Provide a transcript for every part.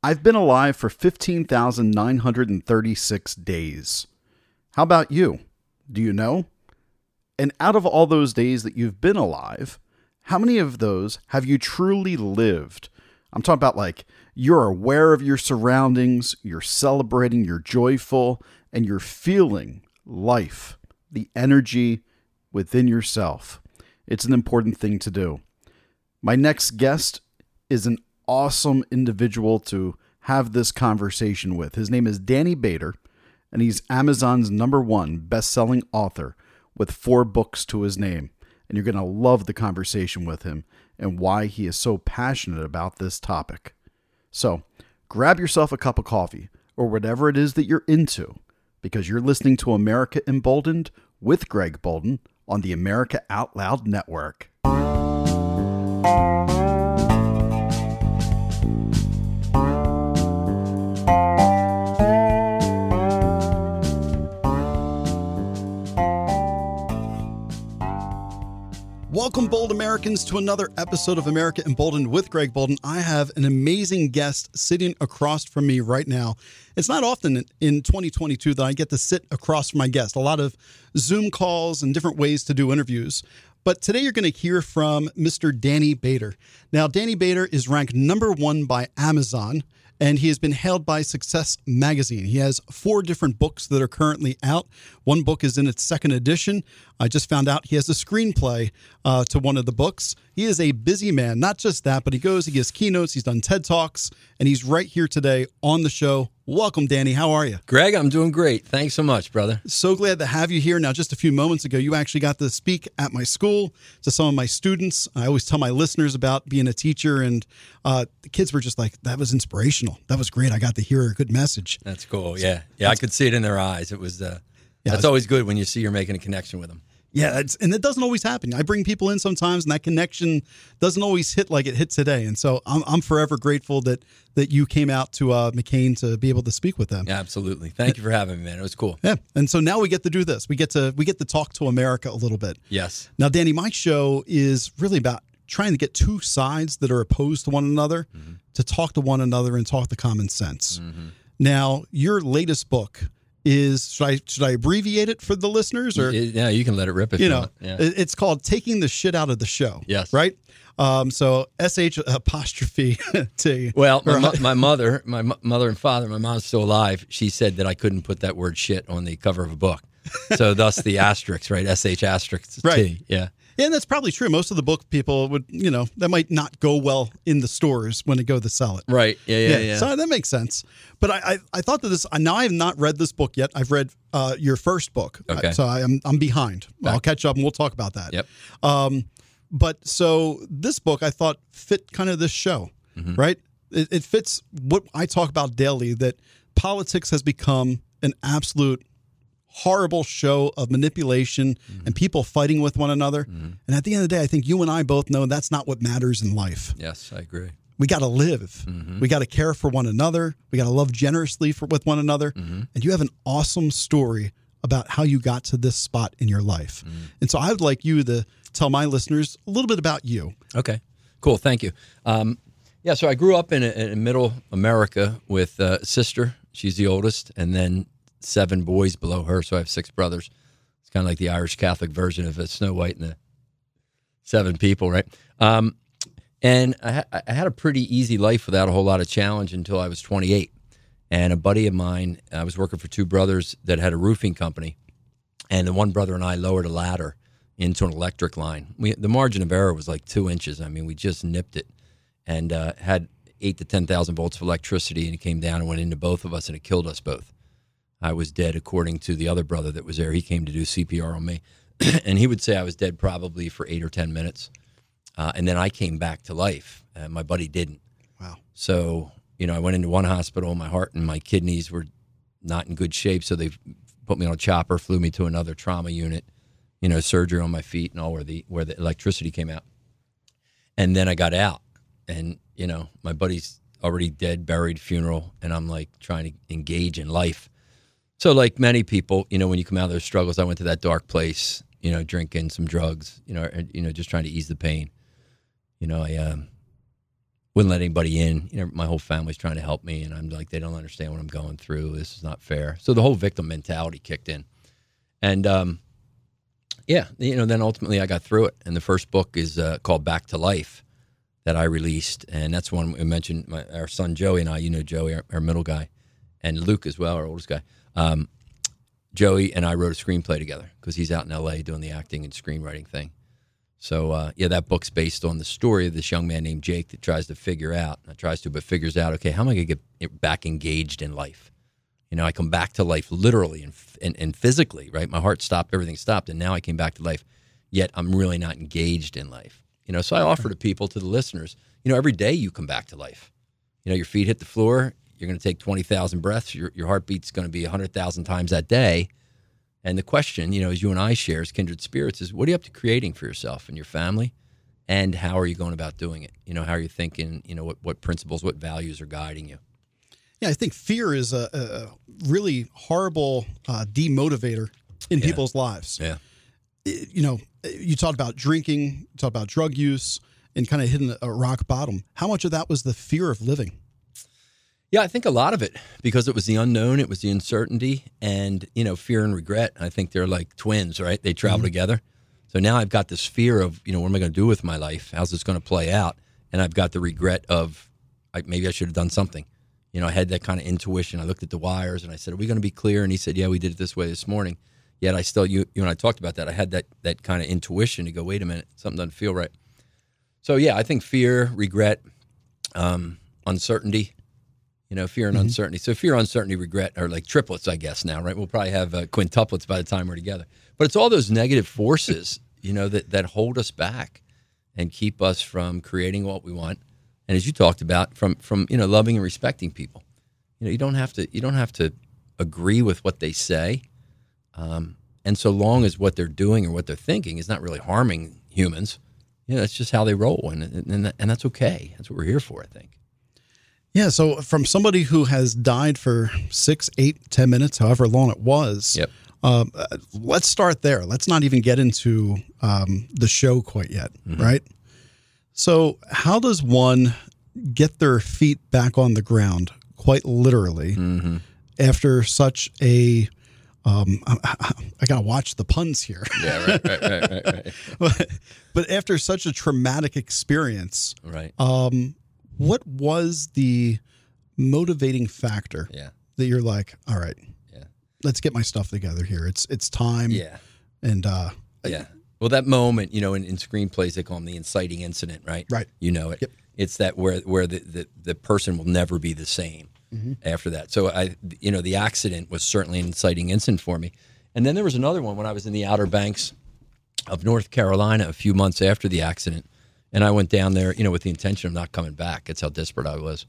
I've been alive for 15,936 days. How about you? Do you know? And out of all those days that you've been alive, how many of those have you truly lived? I'm talking about like you're aware of your surroundings, you're celebrating, you're joyful, and you're feeling life, the energy within yourself. It's an important thing to do. My next guest is an awesome individual to have this conversation with. His name is Danny Bader, and he's Amazon's number one best selling author with four books to his name. And you're going to love the conversation with him and why he is so passionate about this topic. So grab yourself a cup of coffee or whatever it is that you're into because you're listening to America Emboldened with Greg Boulden on the America Out Loud Network. Welcome, bold Americans, to another episode of America Emboldened with Greg Boulden. I have an amazing guest sitting across from me right now. It's not often in 2022 that I get to sit across from my guest. A lot of Zoom calls and different ways to do interviews. But today you're going to hear from Mr. Danny Bader. Now, Danny Bader is ranked number one by Amazon and he has been hailed by Success Magazine. He has four different books that are currently out. One book is in its second edition. I just found out he has a screenplay uh, to one of the books. He is a busy man. Not just that, but he goes, he gives keynotes, he's done TED Talks, and he's right here today on the show. Welcome, Danny. How are you? Greg, I'm doing great. Thanks so much, brother. So glad to have you here. Now, just a few moments ago, you actually got to speak at my school to some of my students. I always tell my listeners about being a teacher, and uh, the kids were just like, that was inspirational. That was great. I got to hear a good message. That's cool. Yeah. Yeah. I could see it in their eyes. It was, uh, yeah, that's always good when you see you're making a connection with them. Yeah, and it doesn't always happen. I bring people in sometimes, and that connection doesn't always hit like it hit today. And so I'm, I'm forever grateful that that you came out to uh, McCain to be able to speak with them. Yeah, absolutely. Thank you for having me, man. It was cool. Yeah, and so now we get to do this. We get to we get to talk to America a little bit. Yes. Now, Danny, my show is really about trying to get two sides that are opposed to one another mm-hmm. to talk to one another and talk the common sense. Mm-hmm. Now, your latest book is should I should I abbreviate it for the listeners or? Yeah you can let it rip if you, you know yeah. it's called taking the shit out of the show yes. right? Um, so sh apostrophe t. Well my, my mother my mother and father my mom's still alive. She said that I couldn't put that word shit on the cover of a book. So thus the asterisk right? Sh asterisk right. yeah yeah, and that's probably true. Most of the book people would, you know, that might not go well in the stores when they go to sell it. Right. Yeah, yeah, yeah. yeah. So that makes sense. But I, I, I, thought that this. Now I have not read this book yet. I've read uh, your first book. Okay. So I, am I'm behind. Back. I'll catch up and we'll talk about that. Yep. Um, but so this book I thought fit kind of this show, mm-hmm. right? It, it fits what I talk about daily. That politics has become an absolute horrible show of manipulation mm-hmm. and people fighting with one another. Mm-hmm. And at the end of the day, I think you and I both know that's not what matters in life. Yes, I agree. We got to live. Mm-hmm. We got to care for one another. We got to love generously for, with one another. Mm-hmm. And you have an awesome story about how you got to this spot in your life. Mm-hmm. And so I would like you to tell my listeners a little bit about you. Okay, cool. Thank you. Um, yeah, so I grew up in, in middle America with a sister. She's the oldest, and then seven boys below her, so I have six brothers. It's kind of like the Irish Catholic version of it, Snow White and the seven people, right? Um, and I, ha- I, had a pretty easy life without a whole lot of challenge until I was 28. And a buddy of mine, I was working for two brothers that had a roofing company, and the one brother and I lowered a ladder into an electric line. We, the margin of error was like two inches. I mean, we just nipped it, and uh, had eight to ten thousand volts of electricity, and it came down and went into both of us, and it killed us both. I was dead, according to the other brother that was there. He came to do CPR on me, and he would say I was dead probably for eight or ten minutes, uh, and then I came back to life. And my buddy didn't. Wow. So you know, I went into one hospital. My heart and my kidneys were not in good shape, so they put me on a chopper, flew me to another trauma unit. You know, surgery on my feet and all where the where the electricity came out, and then I got out, and you know, my buddy's already dead, buried, funeral, and I'm like trying to engage in life so, like many people, you know, when you come out of those struggles, I went to that dark place, you know, drinking some drugs, you know, and, you know, just trying to ease the pain. You know, I um, wouldn't let anybody in. You know, my whole family's trying to help me, and I'm like, they don't understand what I'm going through. This is not fair. So the whole victim mentality kicked in, and um, yeah, you know, then ultimately I got through it. And the first book is uh, called Back to Life that I released, and that's one we mentioned. My, our son Joey and I, you know, Joey, our, our middle guy, and Luke as well, our oldest guy. Um, Joey and I wrote a screenplay together because he's out in L.A. doing the acting and screenwriting thing. So uh, yeah, that book's based on the story of this young man named Jake that tries to figure out, not tries to, but figures out, okay, how am I going to get back engaged in life? You know, I come back to life literally and, and, and physically, right? My heart stopped, everything stopped, and now I came back to life. Yet I'm really not engaged in life. You know, so I offer to people, to the listeners, you know, every day you come back to life. You know, your feet hit the floor, you're going to take 20,000 breaths, your, your heartbeat's going to be 100,000 times that day and the question, you know, as you and I share as kindred spirits, is what are you up to creating for yourself and your family? And how are you going about doing it? You know, how are you thinking? You know, what, what principles, what values are guiding you? Yeah, I think fear is a, a really horrible uh, demotivator in Yeah. people's lives. Yeah. You know, you talked about drinking, you talked about drug use, and kind of hitting a rock bottom. How much of that was the fear of living? Yeah, I think a lot of it because it was the unknown, it was the uncertainty, and you know, fear and regret. I think they're like twins, right? They travel together. So now I've got this fear of, you know, what am I going to do with my life? How's this going to play out? And I've got the regret of, I, maybe I should have done something. You know, I had that kind of intuition. I looked at the wires and I said, "Are we going to be clear?" And he said, "Yeah, we did it this way this morning." Yet I still, you, you and I talked about that. I had that that kind of intuition to go, "Wait a minute, something doesn't feel right." So yeah, I think fear, regret, um, uncertainty. You know, fear and uncertainty. So fear, uncertainty, regret are like triplets, I guess. Now, right? We'll probably have uh, quintuplets by the time we're together. But it's all those negative forces, you know, that that hold us back and keep us from creating what we want. And as you talked about, from from you know, loving and respecting people. You know, you don't have to you don't have to agree with what they say. Um, and so long as what they're doing or what they're thinking is not really harming humans, you know, that's just how they roll, and and, and that's okay. That's what we're here for, I think. Yeah. So, from somebody who has died for six, eight, ten minutes, however long it was, Yep. um, uh, let's start there. Let's not even get into um, the show quite yet, Mm-hmm. right? So, how does one get their feet back on the ground, quite literally, Mm-hmm. after such a um, I, I, I gotta watch the puns here. Yeah, right, right, right, right, right. but, but after such a traumatic experience, right. um, what was the motivating factor Yeah, that you're like, all right, yeah, let's get my stuff together here. It's it's time. yeah, And uh, yeah. Well, that moment, you know, in, in screenplays they call them the inciting incident, right? Right. You know it. Yep. It's that where where the, the the person will never be the same after that. So I, you know, the accident was certainly an inciting incident for me. And then there was another one when I was in the Outer Banks of North Carolina a few months after the accident, and I went down there, you know, with the intention of not coming back. That's how desperate I was.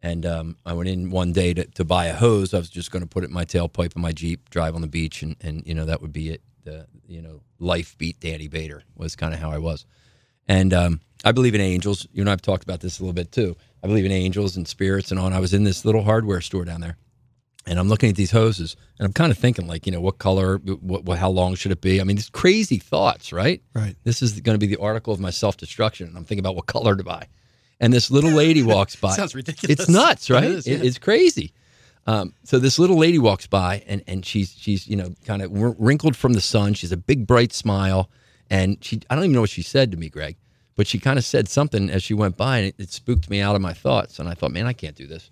And um, I went in one day to, to buy a hose. I was just going to put it in my tailpipe in my Jeep, drive on the beach, and, and you know that would be it. The you know life beat Danny Bader was kind of how I was. And um, I believe in angels. You and I have talked about this a little bit too. I believe in angels and spirits and on. I was in this little hardware store down there, and I'm looking at these hoses, and I'm kind of thinking like, you know, what color, what, what how long should it be? I mean, these crazy thoughts, right? Right. This is going to be the article of my self destruction, and I'm thinking about what color to buy. And this little lady walks by. Sounds ridiculous. It's nuts, It right? is, It- it's crazy. Um, so this little lady walks by, and and she's she's you know kind of wrinkled from the sun. She's a big bright smile, and she I don't even know what she said to me, Greg, but she kind of said something as she went by, and it, it spooked me out of my thoughts. And I thought, man, I can't do this.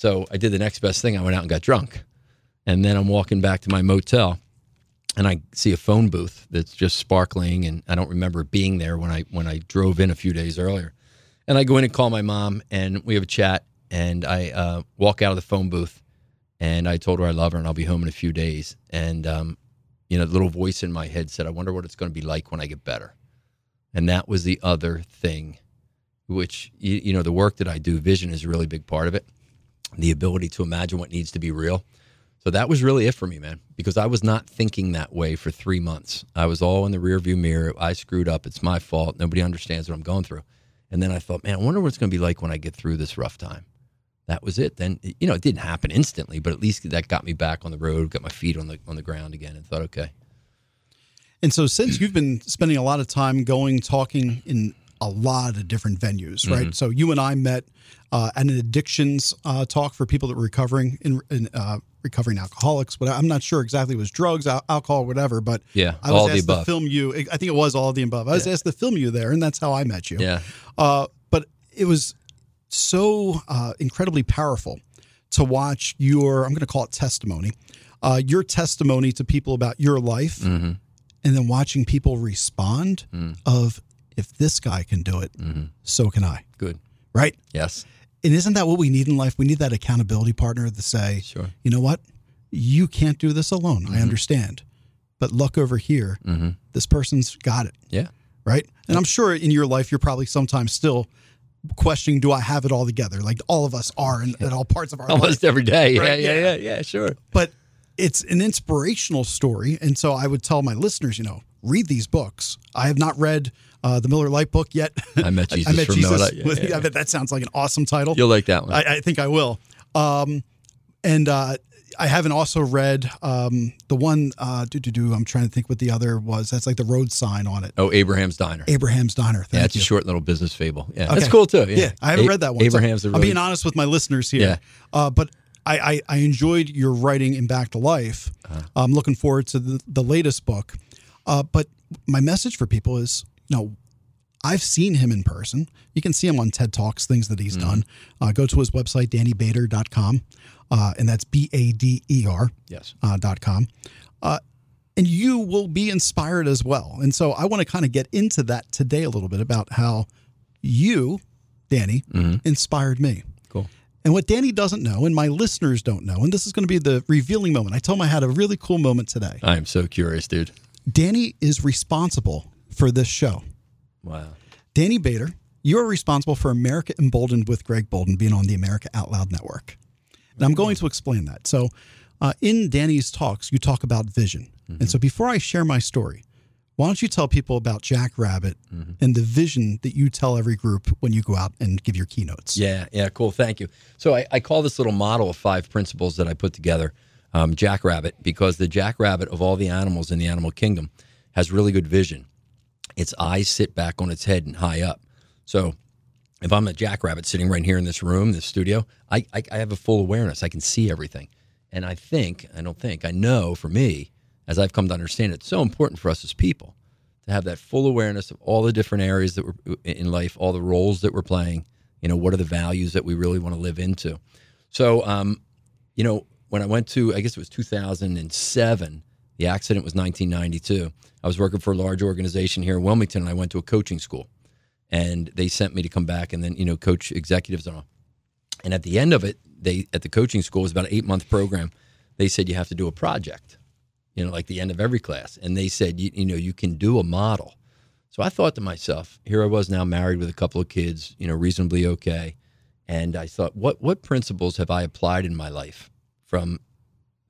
So I did the next best thing. I went out and got drunk, and then I'm walking back to my motel, and I see a phone booth that's just sparkling, and I don't remember being there when I when I drove in a few days earlier. And I go in and call my mom, and we have a chat. And I uh, walk out of the phone booth, and I told her I love her, and I'll be home in a few days. And um, you know, the little voice in my head said, "I wonder what it's going to be like when I get better." And that was the other thing, which you, you know, the work that I do, vision is a really big part of it. The ability to imagine what needs to be real. So that was really it for me, man, because I was not thinking that way for three months. I was all in the rearview mirror. I screwed up. It's my fault. Nobody understands what I'm going through. And then I thought, man, I wonder what it's going to be like when I get through this rough time. That was it. Then you know, it didn't happen instantly, but at least that got me back on the road, got my feet on the on the ground again, and thought, okay, and so since you've been spending a lot of time going, talking in a lot of different venues, right? So you and I met uh, at an addictions uh, talk for people that were recovering in, in uh, recovering alcoholics. But I'm not sure exactly it was drugs, al- alcohol, whatever. But Yeah, I was asked to film you. I think it was all of the above. I was asked to film you there, and that's how I met you. Yeah. Uh, but it was so uh, incredibly powerful to watch your, I'm going to call it testimony, uh, your testimony to people about your life, Mm-hmm. and then watching people respond Mm. of, if this guy can do it, Mm-hmm. so can I. Good. Right? Yes. And isn't that what we need in life? We need that accountability partner to say, Sure. you know what? You can't do this alone. Mm-hmm. I understand. But look over here. This person's got it Yeah. right? And I'm sure in your life, you're probably sometimes still questioning, do I have it all together? Like all of us are in, in all parts of our life. Almost every day. Yeah, Right, yeah, yeah. yeah, yeah, Sure. But it's an inspirational story. And so I would tell my listeners, you know, read these books. I have not read uh, the Miller Lite book yet. I met Jesus I met from Jesus. Miller Lite. Yeah, with- yeah, I bet that sounds like an awesome title. You'll like that one. I, I think I will. Um, and uh, I haven't also read um, the one. Uh, do do do. I'm trying to think what the other was. That's like the road sign on it. oh, Abraham's Diner. Abraham's Diner. Thank yeah, it's you. a short little business fable. Yeah, Okay. that's cool too. Yeah, Yeah, I haven't A- read that one. So Abraham's the I'm being honest with my listeners here. Yeah. Uh, but I, I, I enjoyed your writing in Back to Life. Uh-huh. I'm looking forward to the, the latest book. Uh, but my message for people is, know, I've seen him in person. You can see him on TED Talks, things that he's Mm-hmm. done. Uh, go to his website, dannybader.com. Uh, and that's B A D E R Yes. uh, dot com. Uh, and you will be inspired as well. And so I want to kind of get into that today a little bit about how you, Danny, inspired me. Cool. And what Danny doesn't know, and my listeners don't know, and this is going to be the revealing moment. I told him I had a really cool moment today. I am so curious, dude. Danny is responsible for this show. Wow. Danny Bader, you are responsible for America Emboldened with Greg Boulden being on the America Out Loud Network. And I'm going to explain that. So, uh, in Danny's talks, you talk about vision. And so, before I share my story, why don't you tell people about Jack Rabbit and the vision that you tell every group when you go out and give your keynotes? Yeah, yeah, cool. Thank you. So I, I call this little model of five principles that I put together um, Jackrabbit because the jackrabbit of all the animals in the animal kingdom has really good vision. Its eyes sit back on its head and high up. So if I'm a jackrabbit sitting right here in this room, this studio, I, I, I have a full awareness. I can see everything. And I think, I don't think, I know for me, as I've come to understand it, it's so important for us as people to have that full awareness of all the different areas that we're in life, all the roles that we're playing. You know, what are the values that we really want to live into? So, um, you know, when I went to, I guess it was 2007, the accident was 1992. I was working for a large organization here in Wilmington, and I went to a coaching school, and they sent me to come back and then, you know, coach executives and all. And at the end of it, they at the coaching school was about an eight month program. They said you have to do a project, you know, like the end of every class. And they said, you, you know, you can do a model. So I thought to myself, here I was now married with a couple of kids, you know, reasonably okay. And I thought, what what principles have I applied in my life from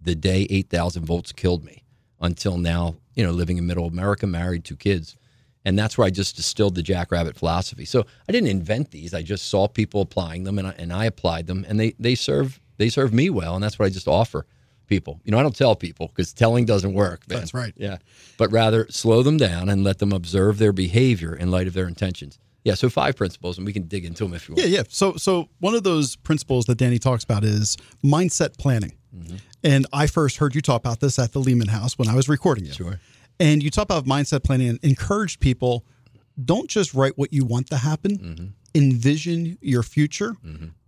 the day 8,000 volts killed me until now, you know, living in middle America, married, two kids. And that's where I just distilled the Jackrabbit philosophy. So I didn't invent these. I just saw people applying them and I, and I applied them and they, they serve they serve me well. And that's what I just offer people. You know, I don't tell people because telling doesn't work. man. That's right. Yeah. But rather slow them down and let them observe their behavior in light of their intentions. Yeah. So five principles and we can dig into them if you want. Yeah, yeah. So, so one of those principles that Danny talks about is mindset planning. Mm-hmm. And I first heard you talk about this at the Lehman House when I was recording you. Sure. And you talk about mindset planning and encourage people don't just write what you want to happen, envision your future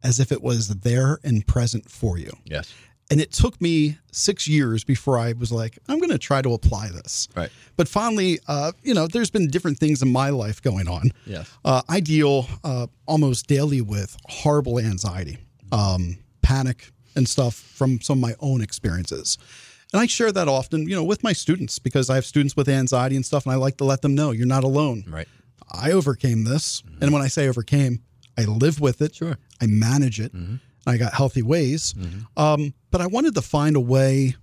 as if it was there and present for you. Yes. And it took me six years before I was like, I'm going to try to apply this. Right. But finally, uh, you know, there's been different things in my life going on. Yes. Uh, I deal uh, almost daily with horrible anxiety, um, panic, and stuff from some of my own experiences. And I share that often, you know, with my students because I have students with anxiety and stuff, and I like to let them know you're not alone. Right. I overcame this. And when I say overcame, I live with it. Sure. I manage it. I got healthy ways. Um, but I wanted to find a way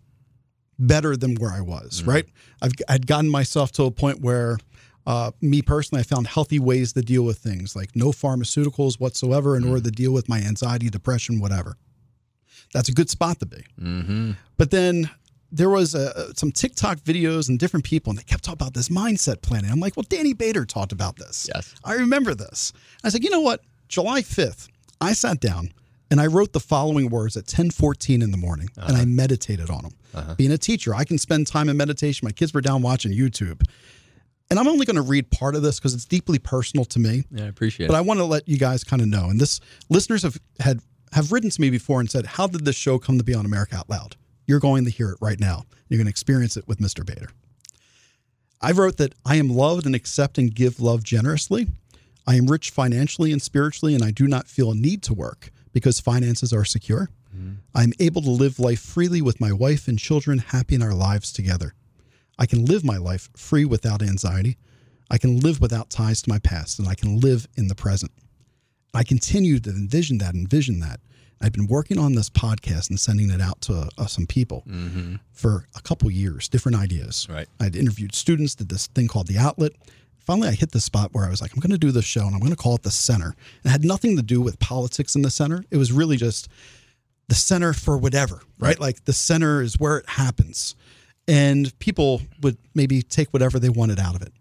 better than where I was, right? I've I'd gotten myself to a point where uh, me personally, I found healthy ways to deal with things like no pharmaceuticals whatsoever in order to deal with my anxiety, depression, whatever. That's a good spot to be. Mm-hmm. But then there was uh, some TikTok videos and different people, and they kept talking about this mindset planning. I'm like, well, Danny Bader talked about this. Yes. I remember this. I said, like, you know what? July 5th, I sat down and I wrote the following words at 10:14 in the morning, and I meditated on them. Being a teacher, I can spend time in meditation. My kids were down watching YouTube, and I'm only going to read part of this because it's deeply personal to me. Yeah, I appreciate But it. But I want to let you guys kind of know. And this listeners have had have written to me before and said, "How did this show come to be on America Out Loud?" You're going to hear it right now. You're going to experience it with Mr. Bader. I wrote that I am loved and accept and give love generously. I am rich financially and spiritually, and I do not feel a need to work because finances are secure. Mm-hmm. I am able to live life freely with my wife and children, happy in our lives together. I can live my life free without anxiety. I can live without ties to my past, and I can live in the present. I continue to envision that, envision that. I've been working on this podcast and sending it out to uh, some people for a couple years, different ideas. Right. I'd interviewed students, did this thing called The Outlet. Finally, I hit the spot where I was like, I'm going to do this show and I'm going to call it The Center. It had nothing to do with politics in the center. It was really just the center for whatever, right? Like the center is where it happens. And people would maybe take whatever they wanted out of it.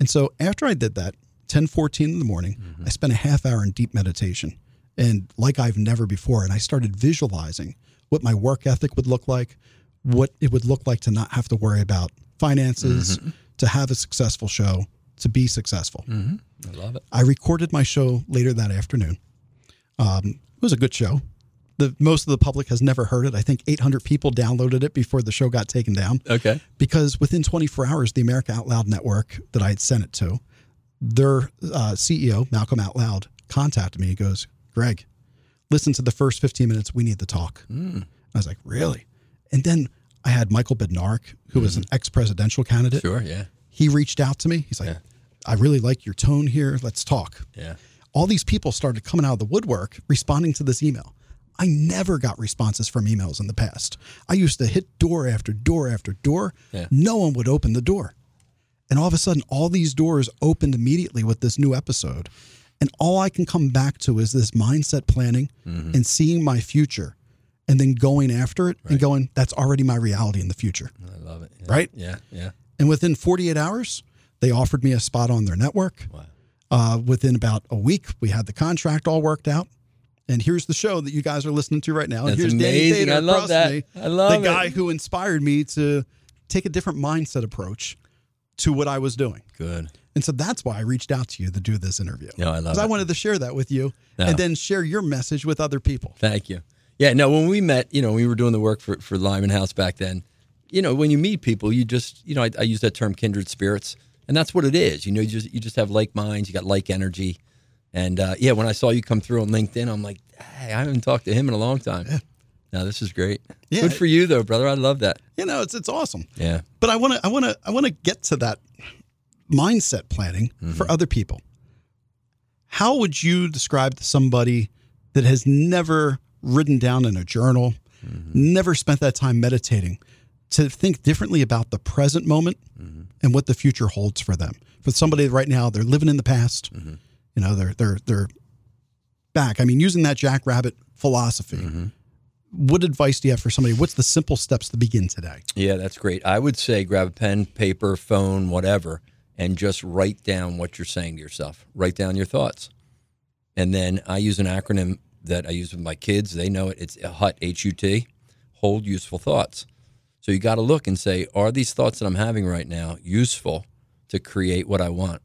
And so after I did that, 10, 14 in the morning, mm-hmm. I spent a half hour in deep meditation. And like I've never before, and I started visualizing what my work ethic would look like, what it would look like to not have to worry about finances, mm-hmm. to have a successful show, to be successful. Mm-hmm. I love it. I recorded my show later that afternoon. Um, it was a good show. The most of the public has never heard it. I think 800 people downloaded it before the show got taken down Okay. because within 24 hours, the America Out Loud network that I had sent it to, their uh, CEO Malcolm Out Loud contacted me. He goes, "Greg, listen to the first 15 minutes. We need to talk." I was like, "Really?" And then I had Michael Badnarik, who was an ex-presidential candidate. Sure. Yeah. He reached out to me. He's like, "I really like your tone here. Let's talk." Yeah. all these people started coming out of the woodwork responding to this email. I never got responses from emails in the past. I used to hit door after door after door. Yeah. No one would open the door. And all of a sudden, all these doors opened immediately with this new episode. And all I can come back to is this mindset planning and seeing my future and then going after it and going, that's already my reality in the future. I love it. Yeah. Right? Yeah. Yeah. And within 48 hours, they offered me a spot on their network. Wow. Uh, within about a week, we had the contract all worked out. And here's the show that you guys are listening to right now. And That's here's Danny amazing. I love that. me, I love the it. guy who inspired me to take a different mindset approach to what I was doing. Good. And so that's why I reached out to you to do this interview. No, I love Because I wanted to share that with you No. and then share your message with other people. Thank you. Yeah, no, when we met, you know, we were doing the work for, for Lyman House back then, you know, when you meet people, you just, you know, I, I use that term kindred spirits, and that's what it is. You know, you just you just have like minds, you got like energy. And uh, yeah, when I saw you come through on LinkedIn, I'm like, hey, I haven't talked to him in a long time. No, this is great. Yeah. Good for you though, brother. I love that. You know, it's it's awesome. Yeah. But I want to I want to I want to get to that mindset planning Mm-hmm. for other people. How would you describe to somebody that has never written down in a journal, Mm-hmm. never spent that time meditating, to think differently about the present moment Mm-hmm. and what the future holds for them? For somebody right now, they're living in the past. Mm-hmm. You know, they're they're they're back. I mean, using that Jackrabbit philosophy. What advice do you have for somebody? What's the simple steps to begin today? Yeah, that's great. I would say grab a pen, paper, phone, whatever, and just write down what you're saying to yourself. Write down your thoughts. And then I use an acronym that I use with my kids. They know it. It's HUT, H U T, hold useful thoughts. So you got to look and say, are these thoughts that I'm having right now useful to create what I want?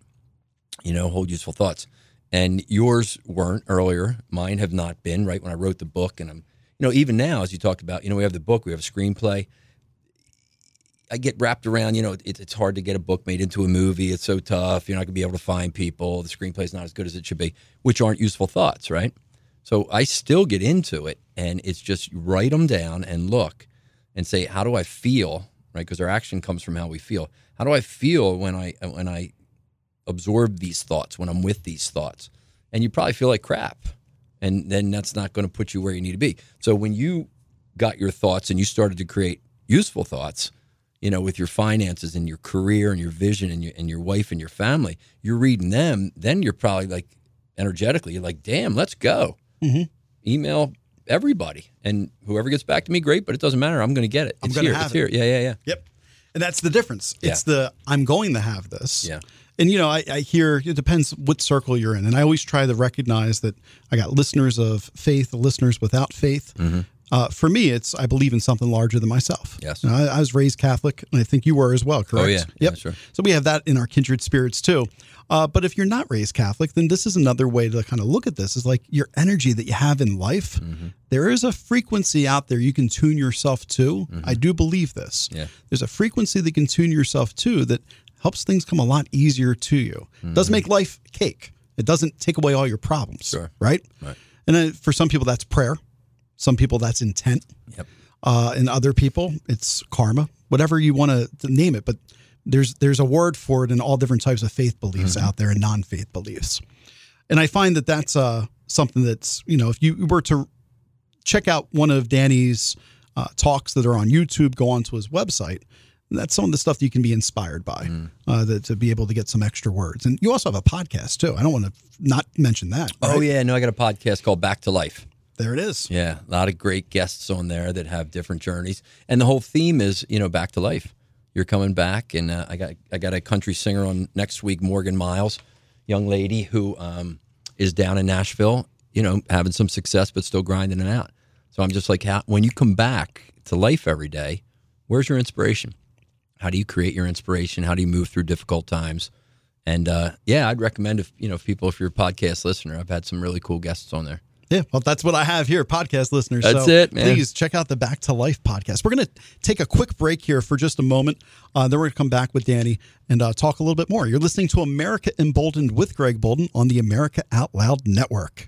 You know, hold useful thoughts. And yours weren't earlier. Mine have not been, right? When I wrote the book, and I'm, know, even now, as you talked about, you know, we have the book, we have a screenplay. I get wrapped around, you know, it, it's hard to get a book made into a movie. It's so tough. You're not going to be able to find people. The screenplay's not as good as it should be, which aren't useful thoughts, right? So I still get into it, and it's just write them down and look and say, how do I feel, right? Because our action comes from how we feel. How do I feel when I when I absorb these thoughts, when I'm with these thoughts? And you probably feel like crap, and then that's not going to put you where you need to be. So when you got your thoughts and you started to create useful thoughts, you know, with your finances and your career and your vision and your and your wife and your family, you're reading them. Then you're probably like energetically, you're like, damn, let's go. Mm-hmm. Email everybody. And whoever gets back to me, great. But it doesn't matter. I'm going to get it. I'm It's gonna here. have It's it. here. Yeah, yeah, yeah. Yep. And that's the difference. Yeah. It's the I'm going to have this. Yeah. And you know, I, I hear it depends what circle you're in, and I always try to recognize that I got listeners of faith, listeners without faith. Uh, for me, it's I believe in something larger than myself. Mm-hmm. Yes. You know, I, I was raised Catholic, and I think you were as well. Correct? Oh, yeah. Yeah, Yep. sure. So we have that in our kindred spirits too. Uh, but if you're not raised Catholic, then this is another way to kind of look at this. Is like your energy that you have in life. Mm-hmm. there is a frequency out there you can tune yourself to. I do believe this. Mm-hmm. Yeah. There's a frequency that you can tune yourself to that helps things come a lot easier to you. Doesn't make life cake. It doesn't take away all your problems. Mm-hmm. Sure. Right. Right. And then for some people, that's prayer. Some people, that's intent. Yep. Uh, and other people, it's karma. Whatever you want to name it, but there's there's a word for it in all different types of faith beliefs out there and non-faith beliefs. And I find that that's uh, something that's you know if you were to check out one of Danny's uh, talks that are on YouTube, go onto his website. That's some of the stuff that you can be inspired by uh, that, to be able to get some extra words. And you also have a podcast too. I don't want to not mention that. Oh, yeah. No, I got a podcast called Back to Life. There it is. Yeah, a lot of great guests on there that have different journeys, and the whole theme is you know back to life. You're coming back, and uh, I got I got a country singer on next week, Morgan Miles, young lady who um, is down in Nashville, you know, having some success but still grinding it out. So I'm just like, how, when you come back to life every day, where's your inspiration? How do you create your inspiration? How do you move through difficult times? And uh, yeah, I'd recommend if you know if people if you're a podcast listener, I've had some really cool guests on there. Yeah, well, that's what I have here, podcast listeners. That's so it, man. Please check out the Back to Life podcast. We're going to take a quick break here for just a moment. Uh, then we're going to come back with Danny and uh, talk a little bit more. You're listening to America Emboldened with Greg Boulden on the America Out Loud Network.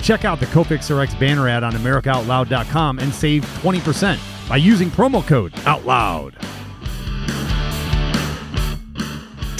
Check out the Cofix RX banner ad on AmericaOutloud.com and save 20% by using promo code OUTLOUD.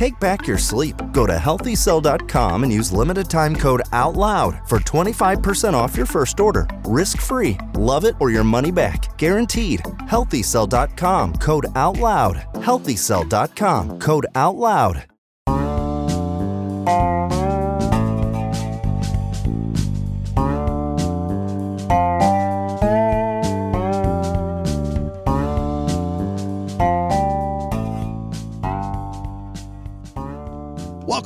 Take back your sleep. Go to healthycell.com and use limited time code OUTLOUD for 25% off your first order. Risk free. Love it or your money back. Guaranteed. Healthycell.com code OUTLOUD. Healthycell.com code OUTLOUD.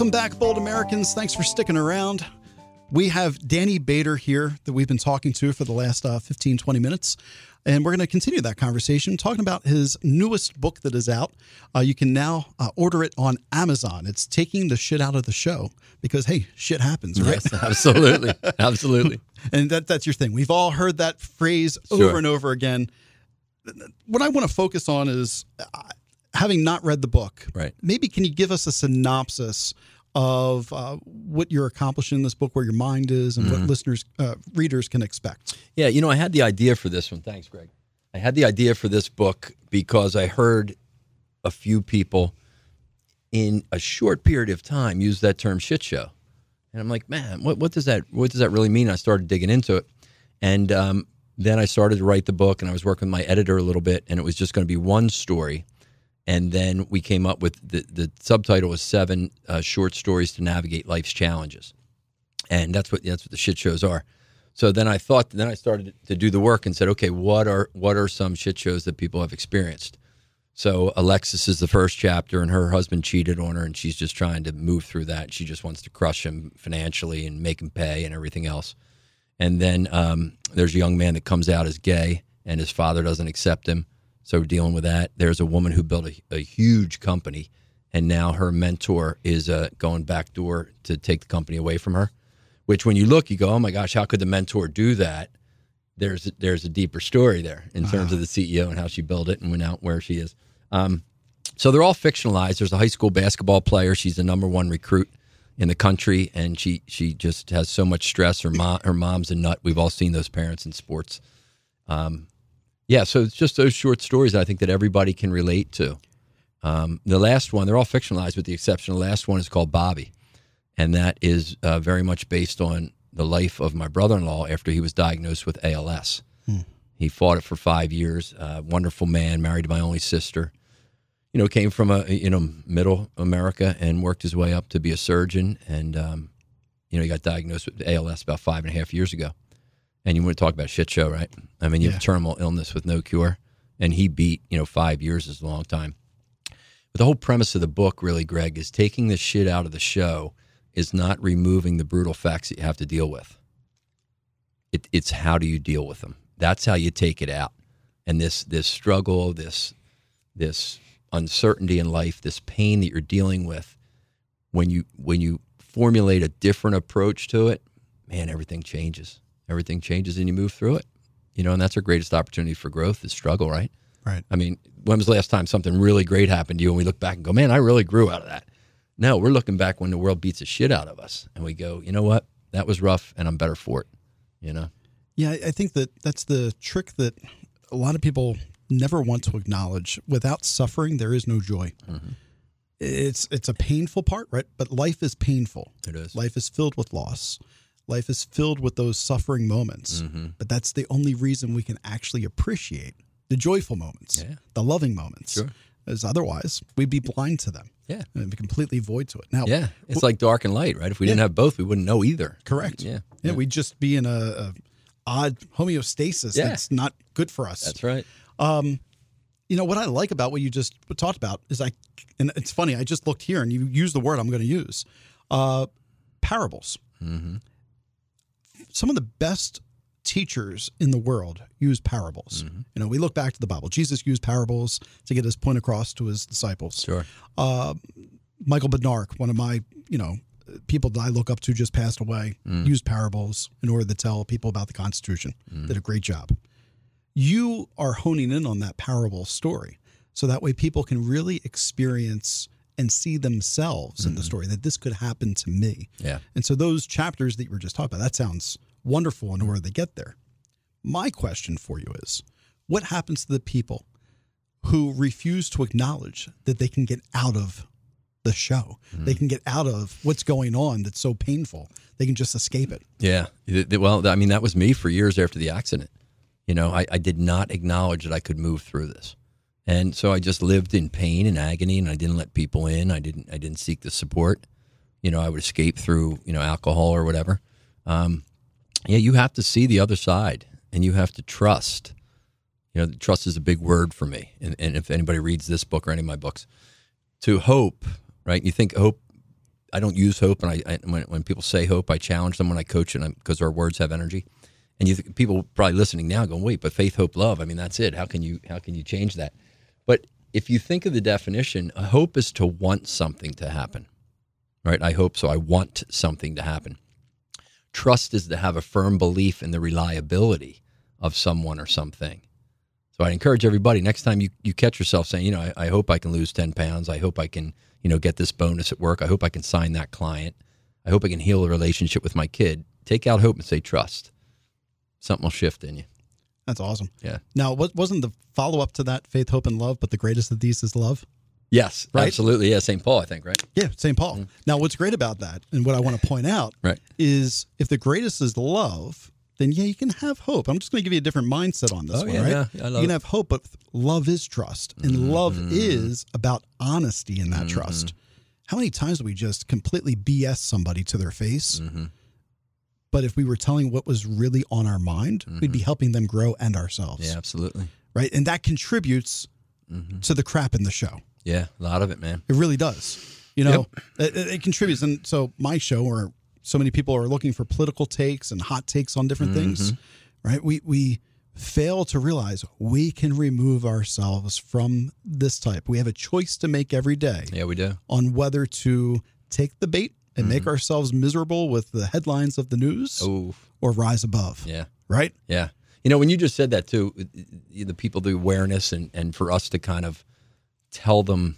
Welcome back, bold Americans. Thanks for sticking around. We have Danny Bader here that we've been talking to for the last uh, 15, 20 minutes. And we're going to continue that conversation talking about his newest book that is out. Uh, you can now uh, order it on Amazon. It's taking the shit out of the show because, hey, shit happens, right? Yes, absolutely, absolutely. And that, that's your thing. We've all heard that phrase Sure. over and over again. What I want to focus on is uh, having not read the book. Right. Maybe can you give us a synopsis of uh, what you're accomplishing in this book, where your mind is, and Mm-hmm. what listeners, uh, readers can expect? Yeah, you know, I had the idea for this one. Thanks, Greg. I had the idea for this book because I heard a few people in a short period of time use that term shit show. And I'm like, man, what, what does that what does that really mean? I started digging into it. And um, then I started to write the book and I was working with my editor a little bit and it was just going to be one story. And then we came up with the, the subtitle was seven uh, short stories to navigate life's challenges. And that's what that's what the shit shows are. So then I thought, then I started to do the work and said, okay, what are what are some shit shows that people have experienced? So Alexis is the first chapter, and her husband cheated on her, and she's just trying to move through that. She just wants to crush him financially and make him pay and everything else. And then um, there's a young man that comes out as gay, and his father doesn't accept him. So we're dealing with that. There's a woman who built a, a huge company, and now her mentor is uh, going back door to take the company away from her. Which, when you look, you go, "Oh my gosh, how could the mentor do that?" There's there's a deeper story there in terms of the CEO and how she built it and went out where she is. Um, so they're all fictionalized. There's a high school basketball player. She's the number one recruit in the country, and she she just has so much stress. Her mom her mom's a nut. We've all seen those parents in sports. Um, yeah, so it's just those short stories I think that everybody can relate to. Um, the last one, they're all fictionalized with the exception. The last one is called Bobby, and that is uh, very much based on the life of my brother-in-law after he was diagnosed with ALS. He fought it for five years. Uh, wonderful man, married to my only sister. You know, came from a you know middle America and worked his way up to be a surgeon. And um, you know, he got diagnosed with ALS about five and a half years ago. And you want to talk about shit show, right? I mean, you have terminal illness with no cure, and he beat you know five years is a long time. But the whole premise of the book, really, Greg, is taking the shit out of the show is not removing the brutal facts that you have to deal with. It, it's how do you deal with them? That's how you take it out. And this this struggle, this this uncertainty in life, this pain that you're dealing with, when you when you formulate a different approach to it, man, everything changes. Everything changes, and you move through it. You know, and that's our greatest opportunity for growth is struggle, right? Right. I mean, when was the last time something really great happened to you and we look back and go, man, I really grew out of that? No, we're looking back when the world beats the shit out of us and we go, you know what? That was rough and I'm better for it. You know? Yeah, I I think that that's the trick that a lot of people never want to acknowledge. Without suffering, there is no joy. Mm-hmm. It's it's a painful part, right? But life is painful. It is. Life is filled with loss. Life is filled with those suffering moments. Mm-hmm. But that's the only reason we can actually appreciate the joyful moments, Yeah. the loving moments. Sure. As otherwise, we'd be blind to them Yeah. and be completely void to it. Now, Yeah. It's like dark and light, right? If we didn't have both, we wouldn't know either. correct. Yeah. Yeah, we'd just be in a, a odd homeostasis Yeah. that's not good for us. That's right. Um, you know what I like about what you just talked about is I, and it's funny. I just looked here and you use the word I'm going to use, uh, parables. Some of the best teachers in the world use parables. Mm-hmm. You know, we look back to the Bible. Jesus used parables to get his point across to his disciples. Sure. Uh, Michael Bednark, one of my, you know, people that I look up to just passed away, mm. used parables in order to tell people about the Constitution. Mm. Did a great job. You are honing in on that parable story. So that way people can really experience and see themselves in the mm-hmm. story that this could happen to me. Yeah. And so those chapters that you were just talking about, that sounds wonderful in order to get there. My question for you is what happens to the people who refuse to acknowledge that they can get out of the show? Mm-hmm. They can get out of what's going on that's so painful. They can just escape it. Yeah. Well, I mean, that was me for years after the accident. You know, I, I did not acknowledge that I could move through this. And so I just lived in pain and agony and I didn't let people in. I didn't I didn't seek the support. You know, I would escape through, you know, alcohol or whatever. Um, yeah, you have to see the other side and you have to trust. You know, trust is a big word for me. And, and if anybody reads this book or any of my books, to hope, right? You think hope I don't use hope, and I, I when, when people say hope, I challenge them when I coach, and because our words have energy. And you people probably listening now going, wait, but faith, hope, love. I mean, that's it. How can you how can you change that? But if you think of the definition, a hope is to want something to happen, right? I hope so. I want something to happen. Trust is to have a firm belief in the reliability of someone or something. So I encourage everybody next time you, you catch yourself saying, you know, I, I hope I can lose 10 pounds. I hope I can, you know, get this bonus at work. I hope I can sign that client. I hope I can heal a relationship with my kid. Take out hope and say trust. Something will shift in you. That's awesome. Yeah. Now, what wasn't the follow up to that faith, hope, and love, but the greatest of these is love? Yes, Right? absolutely. Yeah, St. Paul, I think, right? Yeah, St. Paul. Now, what's great about that, and what I want to point out, Mm-hmm. Right. is if the greatest is love, then yeah, you can have hope. I'm just going to give you a different mindset on this Oh, one, yeah, right? yeah, I love you can. Mm-hmm. have hope, but love is trust, and love is about honesty in that trust. How many times do we just completely BS somebody to their face? Mm-hmm. But if we were telling what was really on our mind, we'd be helping them grow and ourselves. Mm-hmm. Yeah, absolutely. Right. And that contributes Mm-hmm. to the crap in the show. Yeah, a lot of it, man. It really does. You know, it, it- it contributes. And so my show, where so many people are looking for political takes and hot takes on different things, right? We we fail to realize we can remove ourselves from this type. We have a choice to make every day Yeah, we do. on whether to take the bait and make ourselves miserable with the headlines of the news or rise above. yeah. Right? Yeah. You know, when you just said that too, the people, the awareness, and, and for us to kind of tell them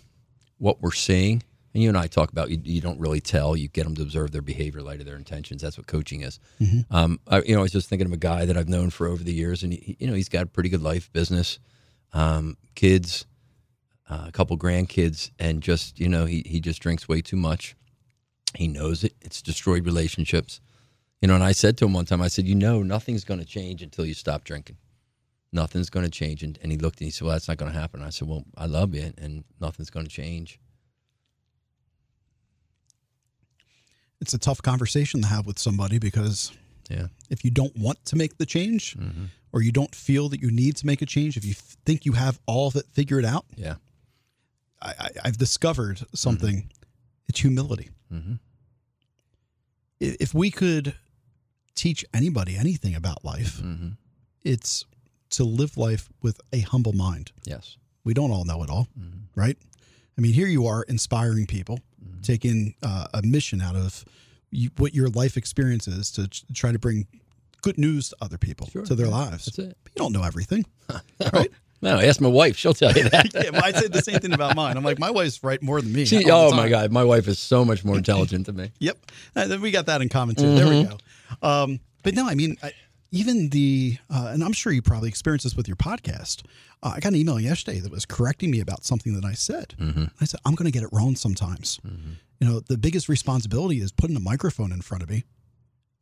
what we're seeing. And you and I talk about you, you don't really tell, you get them to observe their behavior, light of their intentions. That's what coaching is. Um, I, you know, I was just thinking of a guy that I've known for over the years, and he, you know, he's got a pretty good life, business, um, kids, uh, a couple grandkids, and just you know, he he just drinks way too much. He knows it. It's destroyed relationships. You know, and I said to him one time, I said, you know, nothing's going to change until you stop drinking. Nothing's going to change. And, and he looked and he said, well, that's not going to happen. I said, well, I love you, and nothing's going to change. It's a tough conversation to have with somebody because Yeah. if you don't want to make the change mm-hmm. or you don't feel that you need to make a change, if you think you have all of it figured out, Yeah. I, I, I've discovered something. Mm-hmm. It's humility. Mhm. If we could teach anybody anything about life, hmm it's to live life with a humble mind. Yes. We don't all know it all, right? I mean, here you are inspiring people, taking uh, a mission out of you, what your life experience is to try to bring good news to other people, Sure, to their lives. That's it. But you don't know everything, right? No, ask my wife. She'll tell you that. yeah, well, I say the same thing about mine. I'm like, my wife's right more than me. She, oh, my. God. My wife is so much more intelligent than me. Yep. Uh, we got that in common too. There we go. Um, but no, I mean, I, even the, uh, and I'm sure you probably experienced this with your podcast. Uh, I got an email yesterday that was correcting me about something that I said. I said, I'm going to get it wrong sometimes. You know, the biggest responsibility is putting a microphone in front of me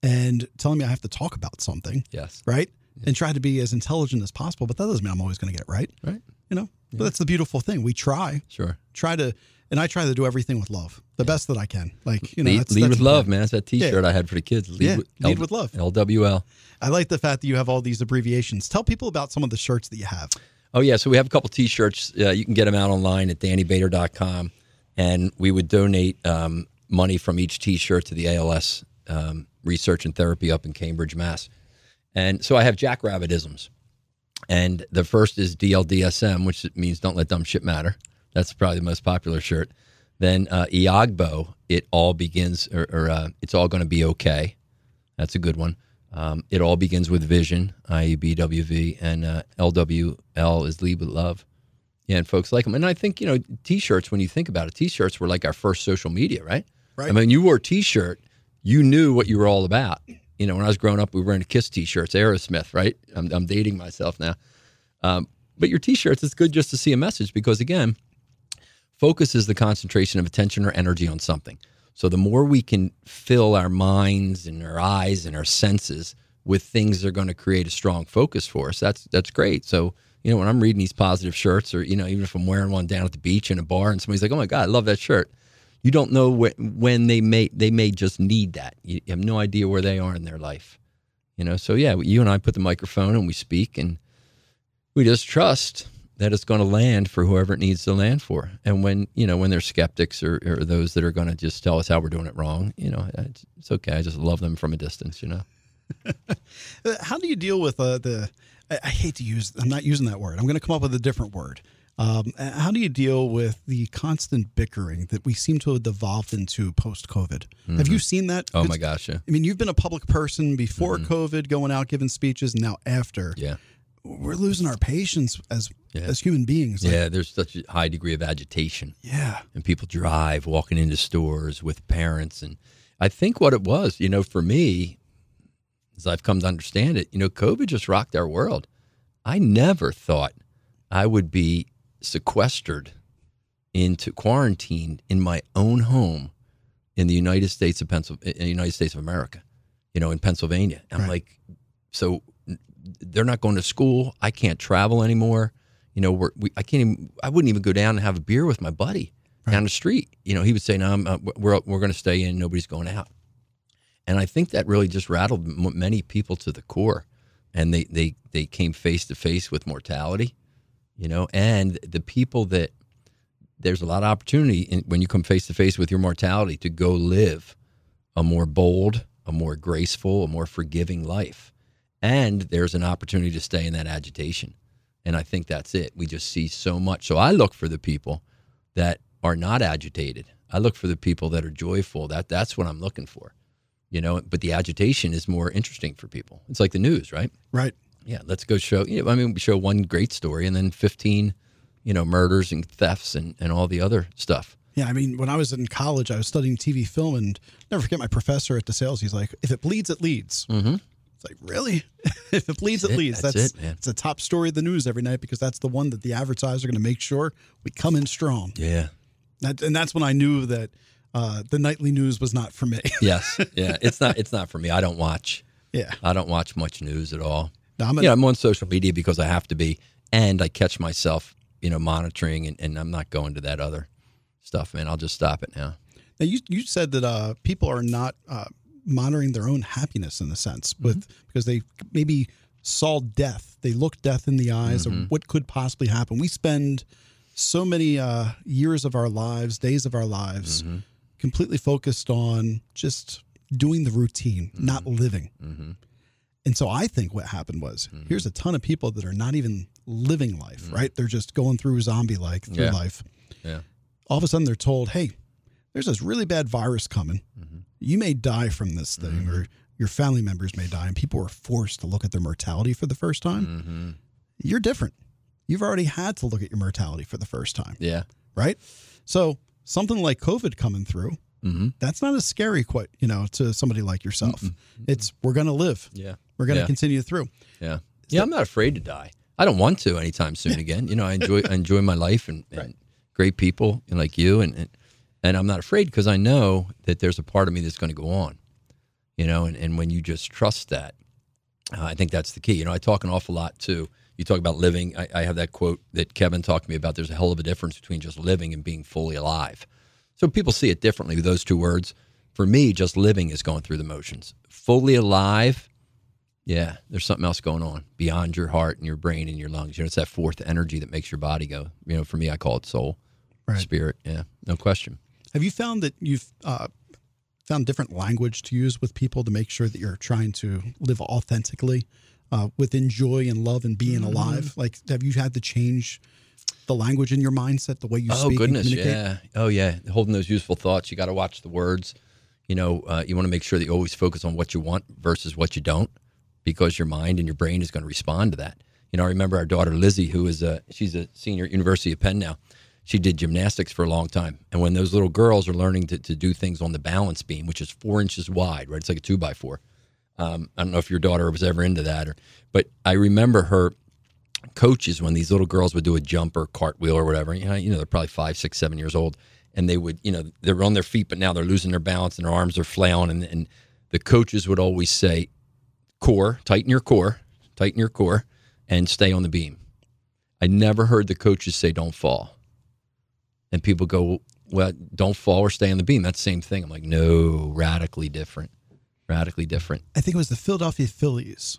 and telling me I have to talk about something, Yes. right? And try to be as intelligent as possible. But that doesn't mean I'm always going to get it right. Right. You know, but that's the beautiful thing. We try, Sure. try to, and I try to do everything with love, the best that I can. Like, you know, lead that's, lead that's with love, man. That's that T-shirt I had for the kids. Lead, Yeah, with, lead with love. LWL. I like the fact that you have all these abbreviations. Tell people about some of the shirts that you have. Oh yeah, so we have a couple T-shirts. Uh, you can get them out online at DannyBader.com, and we would donate um, money from each T-shirt to the ALS um, research and therapy up in Cambridge, Mass. And so I have Jackrabbitisms, and the first is DLDSM, which means don't let dumb shit matter. That's probably the most popular shirt. Then uh, Iagbo, it all begins, or, or uh, it's all going to be okay. That's a good one. Um, it all begins with vision, i.e., BWV, and uh, LWL is lead with love. Yeah, and folks like them. And I think, you know, t shirts, when you think about it, t shirts were like our first social media, right? Right. I mean, you wore a t shirt, you knew what you were all about. You know, when I was growing up, we were wearing Kiss t shirts, Aerosmith, right? I'm, I'm dating myself now. Um, but your t shirts, it's good just to see a message because, again, focus is the concentration of attention or energy on something. So the more we can fill our minds and our eyes and our senses with things that are going to create a strong focus for us, that's that's great. So you know when I'm reading these positive shirts, or you know even if I'm wearing one down at the beach in a bar, and somebody's like, "Oh my god, I love that shirt," you don't know wh- when they may they may just need that. You have no idea where they are in their life. You know, so yeah, you and I put the microphone and we speak, and we just trust that it's going to land for whoever it needs to land for. And when you know when there's skeptics or, or those that are going to just tell us how we're doing it wrong, you know, it's, it's okay. I just love them from a distance. You know. Uh, How do you deal with uh, the? I hate to use. I'm not using that word. I'm going to come up with a different word. Um, how do you deal with the constant bickering that we seem to have devolved into post COVID? Have you seen that? Oh my gosh, yeah, I mean, you've been a public person before COVID, going out giving speeches, and now after. yeah, We're losing our patience as Yeah. as human beings. Like, yeah. There's such a high degree of agitation. yeah. and people drive walking into stores with parents and i think what it was you know for me as i've come to understand it you know covid just rocked our world i never thought i would be sequestered into quarantined in my own home in the united states of pennsylvania in the united states of america you know in pennsylvania. I'm Right. like so they're not going to school. I can't travel anymore. You know we're, we, i can't even i wouldn't even go down and have a beer with my buddy down the street. You know he would say no I'm, uh, we're, we're going to stay in. Nobody's going out. And I think that really just rattled m- many people to the core, and they they they came face to face with mortality, you know, and the people that there's a lot of opportunity in, when you come face to face with your mortality to go live a more bold, a more graceful, a more forgiving life, and there's an opportunity to stay in that agitation, and I think that's it. We just see so much, so I look for the people that are not agitated. I look for the people that are joyful. That that's what I'm looking for you know but the agitation is more interesting for people it's like the news right Right. Yeah let's go show you know, i mean we show one great story and then 15 you know murders and thefts and, and all the other stuff Yeah, I mean, when I was in college, I was studying TV film, and never forget my professor at the DeSales. He's like, "If it bleeds, it leads." mm-hmm. It's like, really? if it bleeds, it it. leads. That's That's, it, man. it's a top story of the news every night because that's the one that the advertisers are going to make sure we come in strong. yeah That, and that's when I knew that uh, the nightly news was not for me. yes yeah it's not it's not for me i don't watch yeah, i don't watch much news at all I'm, yeah i'm on social media because i have to be and i catch myself you know monitoring and, and i'm not going to that other stuff man i'll just stop it now Now you you said that uh, people are not uh, monitoring their own happiness in a sense, with Mm-hmm. because they maybe saw death, they looked death in the eyes Mm-hmm. of what could possibly happen. We spend so many uh, years of our lives, days of our lives, Mm-hmm. completely focused on just doing the routine, Mm-hmm. not living. And so I think what happened was Mm-hmm. here's a ton of people that are not even living life, right? They're just going through zombie like through Yeah. life yeah all of a sudden they're told, hey, there's this really bad virus coming. Mm-hmm. You may die from this thing, or your family members may die, and people are forced to look at their mortality for the first time. mm-hmm. You're different. You've already had to look at your mortality for the first time, yeah right? So something like COVID coming through, mm-hmm. that's not as scary, quite, you know, to somebody like yourself. It's we're going to live. yeah We're going to Yeah. continue through. Yeah. Yeah, I'm not afraid to die. I don't want to anytime soon again. You know, I enjoy I enjoy my life and, and great people like you and and, and I'm not afraid because I know that there's a part of me that's going to go on. You know, and, and when you just trust that, uh, I think that's the key. You know, I talk an awful lot too. You talk about living. I, I have that quote that Kevin talked to me about. There's a hell of a difference between just living and being fully alive. So people see it differently with those two words. For me, just living is going through the motions. Fully alive yeah, there's something else going on beyond your heart and your brain and your lungs. You know, it's that fourth energy that makes your body go. You know, for me, I call it soul, Right. spirit. Yeah, no question. Have you found that you've uh, found different language to use with people to make sure that you're trying to live authentically uh, within joy and love and being Mm-hmm. alive? Like, have you had to change the language in your mindset, the way you oh speak goodness, and communicate? yeah. Oh yeah, holding those useful thoughts. You got to watch the words. You know, uh, you want to make sure that you always focus on what you want versus what you don't, because your mind and your brain is going to respond to that. You know, I remember our daughter Lizzie, who is a she's a senior at University of Penn now. She did gymnastics for a long time, and when those little girls are learning to, to do things on the balance beam, which is four inches wide, right? It's like a two by four. Um, I don't know if your daughter was ever into that, or but I remember her coaches when these little girls would do a jump or cartwheel or whatever. You know, you know, they're probably five, six, seven years old, and they would, you know, they're on their feet, but now they're losing their balance and their arms are flailing, and, and the coaches would always say, "Core, tighten your core, tighten your core, and stay on the beam." I never heard the coaches say, "Don't fall," and people go, "Well, don't fall or stay on the beam." That's the same thing. I'm like, no, radically different, radically different. I think it was the Philadelphia Phillies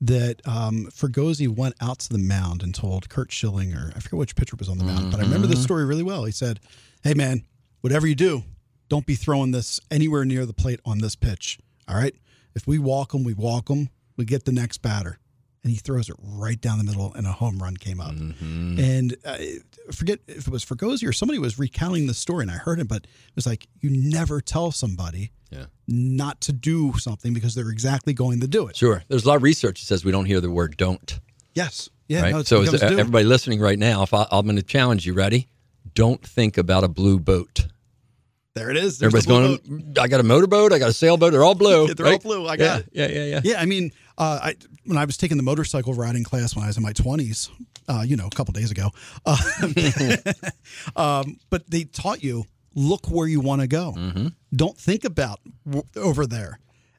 that um, Fregosi went out to the mound and told Curt Schilling, or I forget which pitcher was on the mound, but I remember Mm-hmm. this story really well. He said, Hey, man, whatever you do, don't be throwing this anywhere near the plate on this pitch. All right. If we walk them, we walk them, we get the next batter. And he throws it right down the middle, and a home run came up. Mm-hmm. And uh, I forget if it was Fregosi or somebody was recounting the story, and I heard it, but it was like, you never tell somebody Yeah. not to do something because they're exactly going to do it. Sure. There's a lot of research that says we don't hear the word "don't." Yes. Yeah. right? No, so is, everybody listening right now, if I, I'm going to challenge you, ready? Don't think about a blue boat. there it is. There's Everybody's going. boat. I got a motorboat. I got a sailboat. They're all blue. Yeah, they're all right? blue. I yeah, got it. Yeah, yeah, yeah. Yeah. I mean, uh, I when I was taking the motorcycle riding class when I was in my twenties, uh, you know, a couple days ago, uh, um, but they taught you look where you want to go. Mm-hmm. Don't think about w- over there.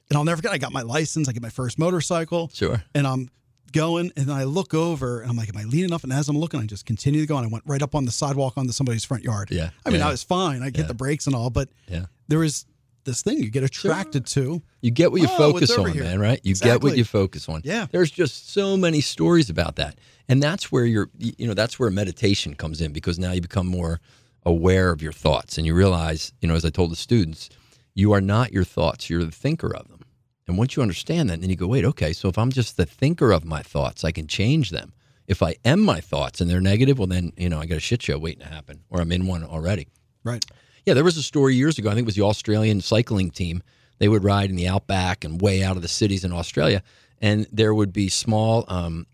And I'll never forget. I got my license. I get my first motorcycle. Sure. and I'm going, and then I look over, and I'm like, "Am I leaning enough?" And as I'm looking, I just continue to go, and I went right up on the sidewalk onto somebody's front yard. Yeah, I mean, yeah. I was fine. I hit the brakes and all, but Yeah. there was this thing you get attracted to. You get what you Oh, focus on, here. man, right? You get what you focus on. Yeah. There's just so many stories about that. And that's where you're, you know, that's where meditation comes in because now you become more aware of your thoughts and you realize, you know, as I told the students, you are not your thoughts, you're the thinker of them. And once you understand that, then you go, wait, okay, so if I'm just the thinker of my thoughts, I can change them. If I am my thoughts and they're negative, well, then, you know, I got a shit show waiting to happen or I'm in one already. Right. Yeah, there was a story years ago. I think it was the Australian cycling team. They would ride in the outback and way out of the cities in Australia, and there would be small um,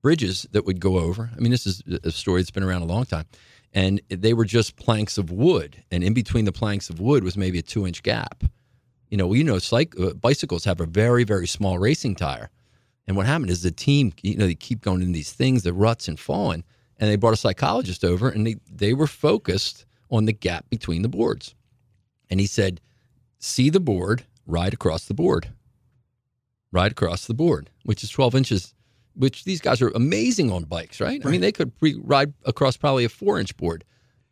bridges that would go over. I mean, this is a story that's been around a long time, and they were just planks of wood, and in between the planks of wood was maybe a two-inch gap. You know, you know, cyc- uh, bicycles have a very, very small racing tire, and what happened is the team, you know, they keep going in these things, the ruts and falling, and they brought a psychologist over, and they they were focused on the gap between the boards. And he said, see the board, ride across the board. Ride across the board, which is 12 inches, which these guys are amazing on bikes, right? I mean, they could pre- ride across probably a four inch board.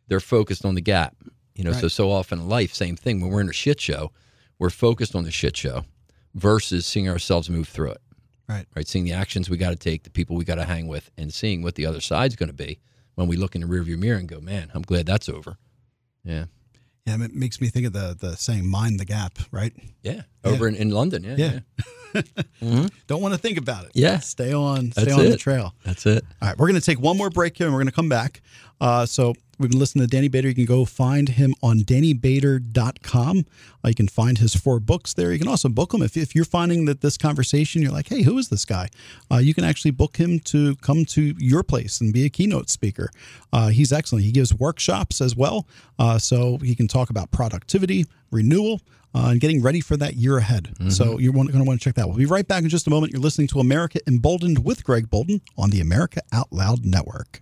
They're focused on the gap. You know, so so often in life, same thing. When we're in a shit show, we're focused on the shit show versus seeing ourselves move through it Right. right? Seeing the actions we got to take, the people we got to hang with, and seeing what the other side's going to be when we look in the rearview mirror and go, man, I'm glad that's over. Yeah. Yeah, it makes me think of the the saying "mind the gap," right? Yeah. Over In, in London. Yeah. Yeah. Yeah. Mm-hmm. Don't want to think about it. Yeah. Stay on stay That's on the trail. That's it. All right, we're going to take one more break here and we're going to come back. Uh, so we've been listening to Danny Bader. You can go find him on dannybader.com. Uh, you can find his four books there. You can also book him. If, if you're finding that this conversation, you're like, hey, who is this guy? Uh, you can actually book him to come to your place and be a keynote speaker. Uh, he's excellent. He gives workshops as well. Uh, so he can talk about productivity, renewal, uh, and getting ready for that year ahead. So you're going to want to check that. We'll be right back in just a moment. You're listening to America Emboldened with Greg Boulden on the America Out Loud Network.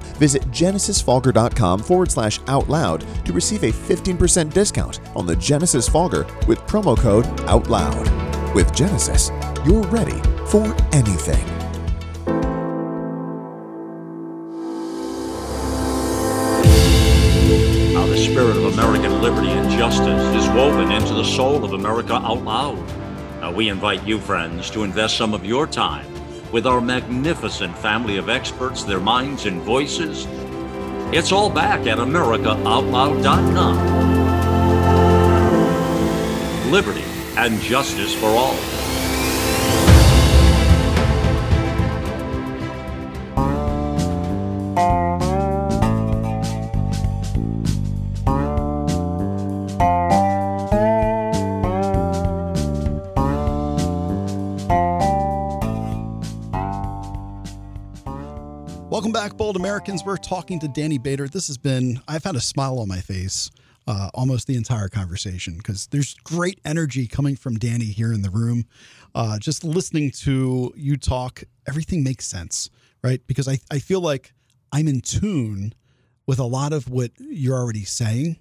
Visit genesisfogger.com forward slash out loud to receive a 15% discount on the Genesis Fogger with promo code OUTLOUD. With Genesis, you're ready for anything. Now, the spirit of American liberty and justice is woven into the soul of America out loud. Now, we invite you, friends, to invest some of your time with our magnificent family of experts, their minds and voices. It's all back at AmericaOutloud.com. Liberty and justice for all. Americans. We're talking to Danny Bader. This has been, I've had a smile on my face uh, almost the entire conversation because there's great energy coming from Danny here in the room. Uh, just listening to you talk, everything makes sense, right? Because I, I feel like I'm in tune with a lot of what you're already saying,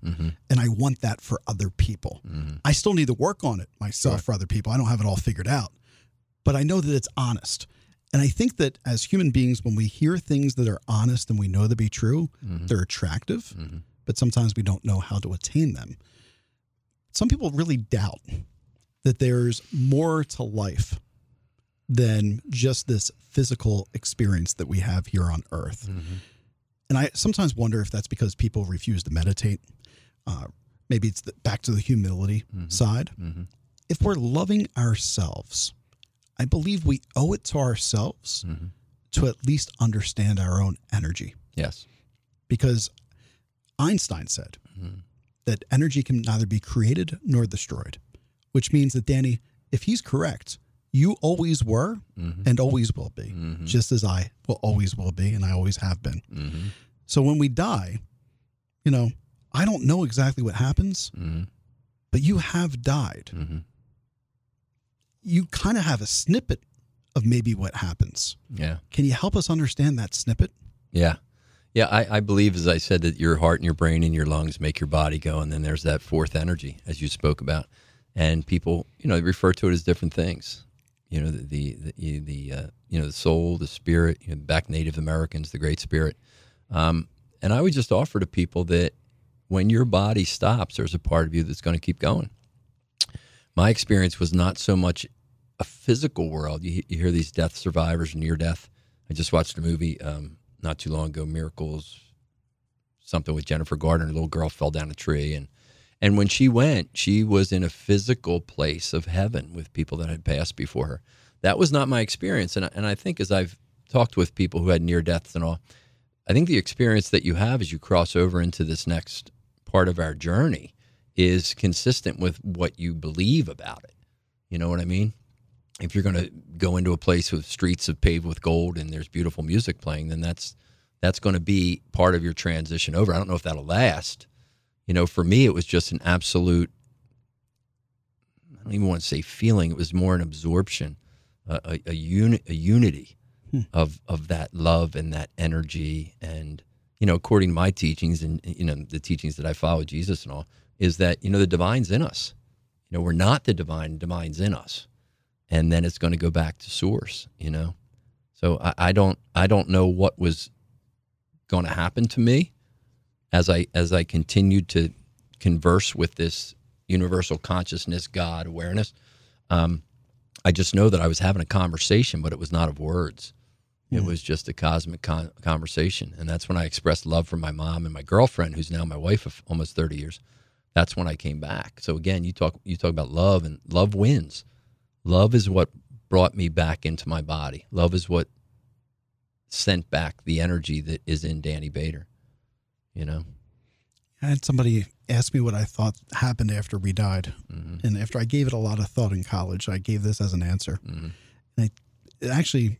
and I want that for other people. I still need to work on it myself for other people. I don't have it all figured out, but I know that it's honest. And I think that as human beings, when we hear things that are honest and we know to be true, mm-hmm. they're attractive, mm-hmm. but sometimes we don't know how to attain them. Some people really doubt that there's more to life than just this physical experience that we have here on earth. Mm-hmm. And I sometimes wonder if that's because people refuse to meditate. Uh, maybe it's the, back to the humility side. If we're loving ourselves, I believe we owe it to ourselves mm-hmm. to at least understand our own energy. Yes. Because Einstein said mm-hmm. that energy can neither be created nor destroyed, which means that, Danny, if he's correct, you always were mm-hmm. and always will be, just as I will always will be and I always have been. So when we die, you know, I don't know exactly what happens, but you have died. You kind of have a snippet of maybe what happens. Yeah. Can you help us understand that snippet? Yeah. Yeah, I, I believe, as I said, that your heart and your brain and your lungs make your body go, and then there's that fourth energy, as you spoke about, and people, you know, refer to it as different things. You know, the the the, the uh, you know the soul, the spirit. You know, back Native Americans, the Great Spirit, um, and I would just offer to people that when your body stops, there's a part of you that's going to keep going. My experience was not so much a physical world. You, you hear these death survivors, near death. I just watched a movie. Um, not too long ago, Miracles, something with Jennifer Gardner. A little girl fell down a tree, and and when she went, she was in a physical place of heaven with people that had passed before her. That was not my experience, and and I think as I've talked with people who had near deaths and all, I think the experience that you have as you cross over into this next part of our journey is consistent with what you believe about it. You know what I mean? if you're going to go into a place with streets of paved with gold and there's beautiful music playing, then that's that's going to be part of your transition over. I don't know if that'll last. You know, for me, it was just an absolute. I don't even want to say feeling. It was more an absorption, a, a, a, a unity hmm. of of that love and that energy. And you know, according to my teachings and you know the teachings that I follow, Jesus and all, is that you know the divine's in us. You know, we're not the divine; divine's in us. And then it's going to go back to source you know? So I, I, don't i don't know what was going to happen to me as i as i continued to converse with this universal consciousness god awareness. Um, i just know that i was having a conversation but it was not of words. It was just a cosmic con- conversation. And that's when i expressed love for my mom and my girlfriend who's now my wife of almost 30 years that's when i came back so again you talk you talk about love and love wins Love is what brought me back into my body. Love is what sent back the energy that is in Danny Bader. You know? I had somebody ask me what I thought happened after we died. Mm-hmm. And after I gave it a lot of thought in college, I gave this as an answer. Mm-hmm. And it, it, actually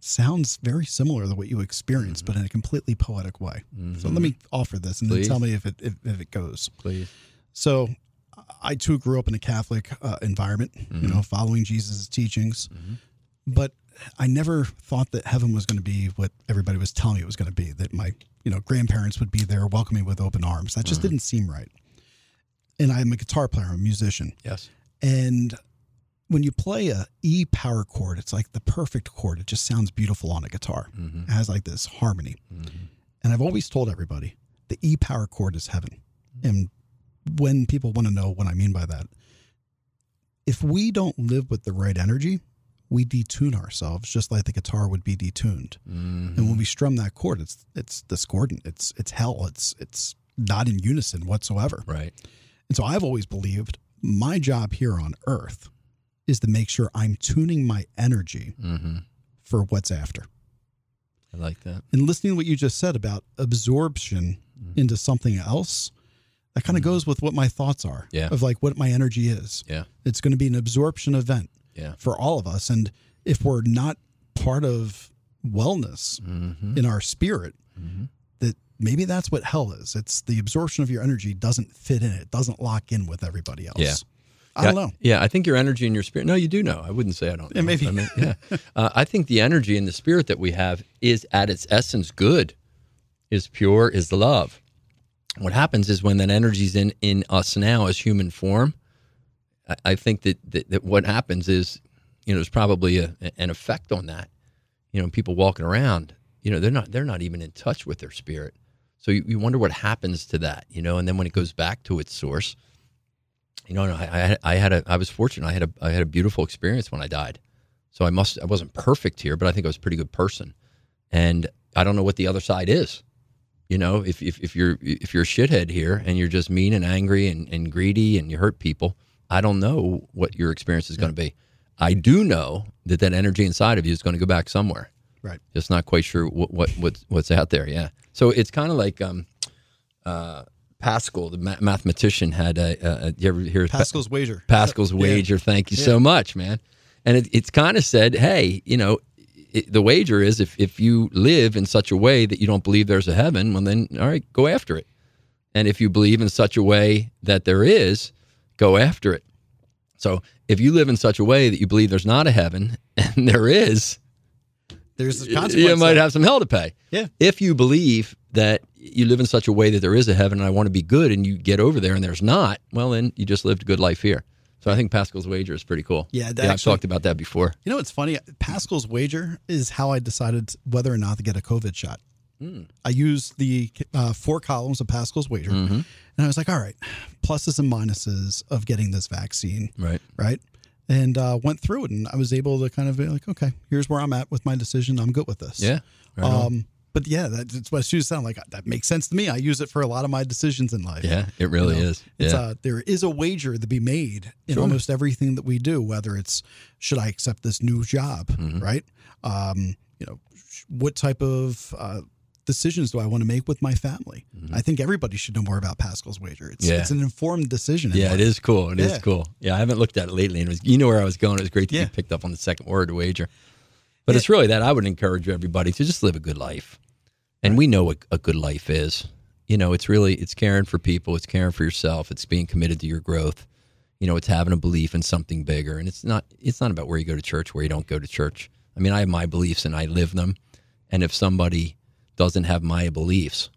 sounds very similar to what you experienced, mm-hmm. but in a completely poetic way. So let me offer this and Please. then tell me if it, if, if it goes. Please. So I too grew up in a Catholic uh, environment, mm-hmm. you know, following Jesus' teachings. Mm-hmm. But I never thought that heaven was going to be what everybody was telling me it was going to be. That my, you know, grandparents would be there welcoming with open arms. That just mm-hmm. didn't seem right. And I'm a guitar player, I'm a musician. Yes. And when you play a E power chord, it's like the perfect chord. It just sounds beautiful on a guitar. Mm-hmm. It has like this harmony. Mm-hmm. And I've always told everybody the E power chord is heaven. And when people want to know what I mean by that, if we don't live with the right energy, we detune ourselves just like the guitar would be detuned. Mm-hmm. And when we strum that chord, it's it's discordant. It's it's hell. It's it's not in unison whatsoever. Right. And so I've always believed my job here on earth is to make sure I'm tuning my energy mm-hmm. for what's after. I like that. And listening to what you just said about absorption mm-hmm. into something else, that kind of mm-hmm. goes with what my thoughts are yeah. of like what my energy is. Yeah. It's going to be an absorption event yeah. for all of us. And if we're not part of wellness mm-hmm. in our spirit, mm-hmm. that maybe that's what hell is. It's the absorption of your energy doesn't fit in it, doesn't lock in with everybody else. Yeah. I don't know. Yeah, I think your energy and your spirit. No, you do know. I wouldn't say I don't. Know. Yeah, maybe. I mean, yeah. uh, I think the energy and the spirit that we have is at its essence good, is pure, is love what happens is when that energy's in in us now as human form, I, I think that, that, that what happens is, you know, there's probably a, an effect on that. You know, people walking around, you know, they're not they're not even in touch with their spirit. So you, you wonder what happens to that, you know, and then when it goes back to its source, you know, I, I, I had a I was fortunate. I had a I had a beautiful experience when I died. So I must I wasn't perfect here, but I think I was a pretty good person. And I don't know what the other side is. You know, if, if, if you're if you're a shithead here and you're just mean and angry and, and greedy and you hurt people, I don't know what your experience is yeah. going to be. I do know that that energy inside of you is going to go back somewhere. Right. Just not quite sure what, what what's what's out there. Yeah. So it's kind of like um, uh, Pascal, the ma- mathematician, had a, a. You ever hear Pascal's pa- wager? Pascal's wager. Thank you yeah. so much, man. And it, it's kind of said, hey, you know, it, the wager is if, if you live in such a way that you don't believe there's a heaven, well, then, all right, go after it. And if you believe in such a way that there is, go after it. So if you live in such a way that you believe there's not a heaven and there is, There's a consequence you might have some hell to pay. Yeah. If you believe that you live in such a way that there is a heaven and I want to be good and you get over there and there's not, well, then you just lived a good life here. So I think Pascal's wager is pretty cool. Yeah, that I've actually- talked about that before. You know what's funny? Pascal's wager is how I decided whether or not to get a COVID shot. Hmm. I used the uh, four columns of Pascal's wager, Mm-hmm. and I was like, all right, pluses and minuses of getting this vaccine, Right. right? And uh, went through it, and I was able to kind of be like, okay, here's where I'm at with my decision. I'm good with this. Yeah. Right. Um, but yeah, that's what she sound like. That makes sense to me. I use it for a lot of my decisions in life. yeah, it really You know, is. It's yeah. uh, there is a wager to be made in Sure. almost everything that we do, whether it's should I accept this new job, Mm-hmm. right? Um, you know, sh- what type of uh, decisions do I want to make with my family? I think everybody should know more about Pascal's wager. It's Mm-hmm. Yeah. it's an informed decision. in Yeah, life. it is cool. It is Yeah. cool. Yeah, I haven't looked at it lately, and it was, you know where I was going. It was great that Yeah. you picked up on the second word, wager. But it's really that I would encourage everybody to just live a good life, and we know what a good life is. You know, it's really it's caring for people, it's caring for yourself, it's being committed to your growth. You know, it's having a belief in something bigger, and it's not it's not about where you go to church, where you don't go to church. I mean, I have my beliefs and I live them, and if somebody doesn't have my beliefs,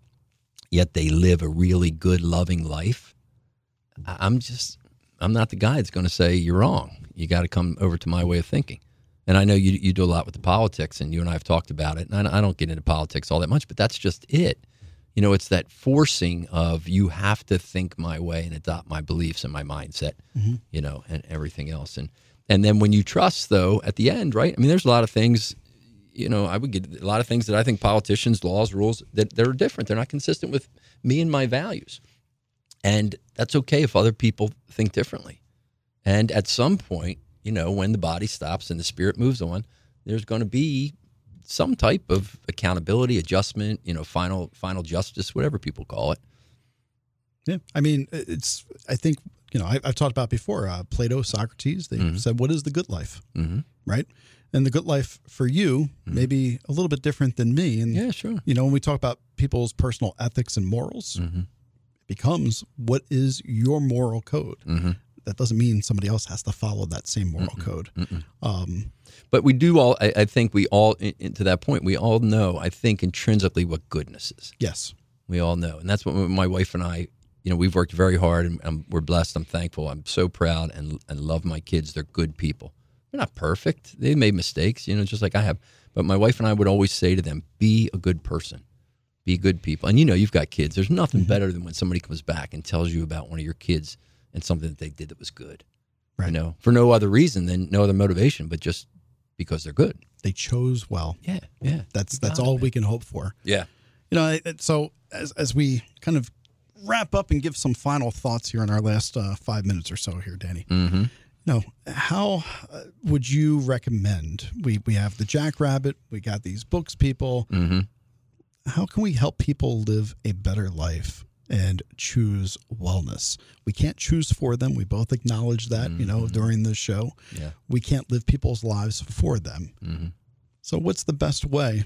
yet they live a really good, loving life, I'm just I'm not the guy that's going to say you're wrong. You got to come over to my way of thinking. And I know you you do a lot with the politics, and you and I have talked about it. And I, I don't get into politics all that much, but that's just it. You know, it's that forcing of you have to think my way and adopt my beliefs and my mindset. Mm-hmm. You know, and everything else. And and then when you trust, though, at the end, right? I mean, there's a lot of things. You know, I would get a lot of things that I think politicians, laws, rules that they're different. They're not consistent with me and my values. And that's okay if other people think differently. And at some point, you know, when the body stops and the spirit moves on, there's going to be some type of accountability, adjustment, you know, final final justice, whatever people call it. Yeah, I mean, it's. I think you know I, I've talked about before. Uh, Plato, Socrates. They said, "What is the good life?" Mm-hmm. Right, and the good life for you may be a little bit different than me. And Yeah, sure. you know, when we talk about people's personal ethics and morals, Mm-hmm. it becomes what is your moral code. Mm-hmm. That doesn't mean somebody else has to follow that same moral code. Um, But we do all. I, I think we all, in, in- to that point, we all know. I think intrinsically what goodness is. yes, We all know, and that's what my wife and I. You know, we've worked very hard, and we're blessed. I'm thankful. I'm so proud and and love my kids. They're good people. They're not perfect. They made mistakes, you know, just like I have. But my wife and I would always say to them, "Be a good person, be good people." And you know, you've got kids. There's nothing better than when somebody comes back and tells you about one of your kids and something that they did that was good. You Right. know, for no other reason than no other motivation, but just because they're good. they chose well. Yeah, yeah, That's that's it, all we can hope for. yeah. You know, so as as we kind of wrap up and give some final thoughts here in our last uh, five minutes or so here, Danny. Mm-hmm. No, how uh, would you recommend? We we have the Jackrabbit. We got these books, people. Mm-hmm. How can we help people live a better life and choose wellness? We can't choose for them. We both acknowledge that. You know, during this show, Yeah. we can't live people's lives for them. Mm-hmm. So, what's the best way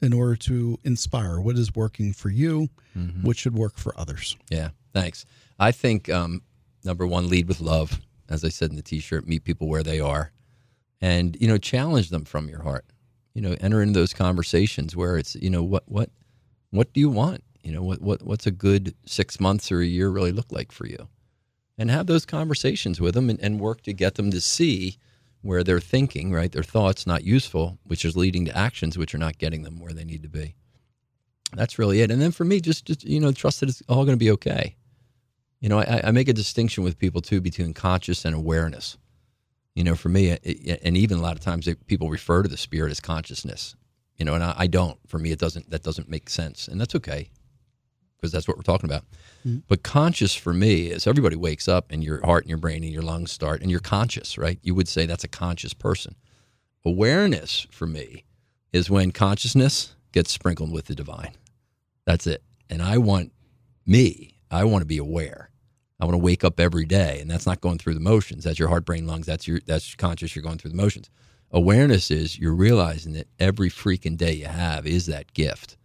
in order to inspire? What is working for you? Mm-hmm. What should work for others? Yeah, thanks. I think um, number one, lead with love. As I said in the T-shirt, meet people where they are, and you know, challenge them from your heart. You know, enter into those conversations where it's you know what what what do you want? You know, what what what's a good six months or a year really look like for you, and have those conversations with them and, and work to get them to see where they're thinking, right? Their thoughts not useful, which is leading to actions which are not getting them where they need to be. That's really it. And then for me, just, just you know, trust that it's all going to be okay. You know, I, I make a distinction with people too between conscious and awareness. You know, for me, it, and even a lot of times people refer to the spirit as consciousness. You know, and I, I don't. For me, it doesn't. That doesn't make sense, and that's okay because that's what we're talking about. Mm-hmm. But conscious for me is everybody wakes up and your heart and your brain and your lungs start and you're conscious, right? You would say that's a conscious person. Awareness for me is when consciousness gets sprinkled with the divine. That's it. And I want me, I want to be aware. I want to wake up every day, and that's not going through the motions. That's your heart, brain, lungs. That's your that's conscious. You're going through the motions. Awareness is you're realizing that every freaking day you have is that gift.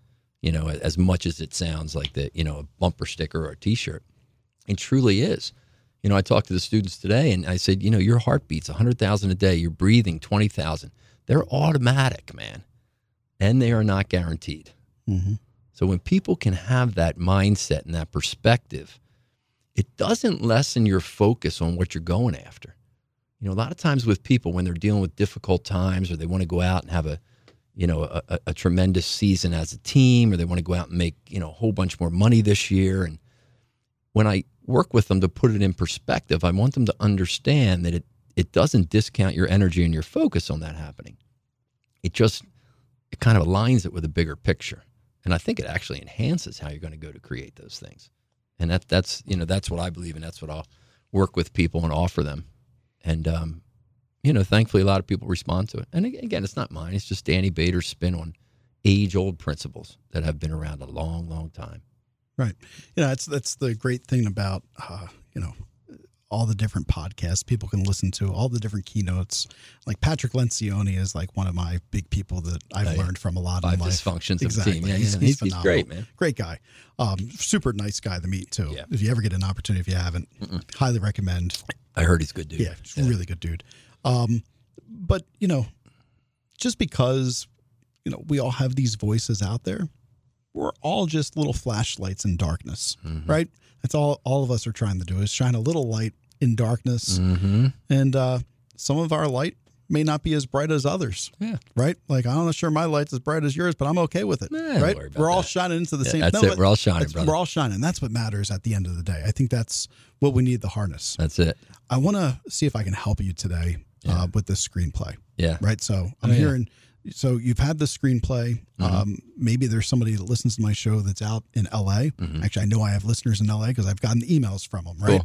You know, as much as it sounds like the you know a bumper sticker or a T-shirt, it truly is. You know, I talked to the students today and I said, you know, your heart beats 100,000 a day, you're breathing 20,000. They're automatic, man. And they are not guaranteed. Mm-hmm. So when people can have that mindset and that perspective, it doesn't lessen your focus on what you're going after. You know, a lot of times with people when they're dealing with difficult times or they want to go out and have a, you know, a, a, tremendous season as a team or they want to go out and make, you know, a whole bunch more money this year. And when I work with them to put it in perspective, I want them to understand that it, it doesn't discount your energy and your focus on that happening. It just, it kind of aligns it with a bigger picture. And I think it actually enhances how you're going to go to create those things. And that, that's, you know, that's what I believe And That's what I'll work with people and offer them. And, um, you know, thankfully, a lot of people respond to it. And again, it's not mine. It's just Danny Bader's spin on age old principles that have been around a long, long time. Right. You know, that's that's the great thing about uh, you know all the different podcasts people can listen to, all the different keynotes. Like Patrick Lencioni is like one of my big people that I've Oh, yeah. learned from a lot Five in life. dysfunctions of a exactly. team. Yeah, he's, yeah. he's, He's- great, man. Great guy. Um, super nice guy to meet too. Yeah. If you ever get an opportunity, if you haven't, highly recommend. I heard he's a good dude. Yeah, he's a really good dude. Um, but you know, just because you know we all have these voices out there, we're all just little flashlights in darkness, Mm-hmm. right? That's all all of us are trying to do is shine a little light in darkness, Mm-hmm. and uh, some of our light may not be as bright as others. Yeah. Right? Like I'm not sure my light's as bright as yours, but I'm okay with it. Right? We're all that. shining into the Yeah, same. that's no, it. We're all shining, brother. We're all shining. That's what matters at the end of the day. I think that's what we need to harness. That's it. I want to see if I can help you today uh, with this screenplay. Yeah. Right. So I'm Oh, yeah. hearing. So you've had the screenplay. Mm-hmm. Um, maybe there's somebody that listens to my show that's out in LA. Mm-hmm. Actually, I know I have listeners in LA because I've gotten emails from them. Right.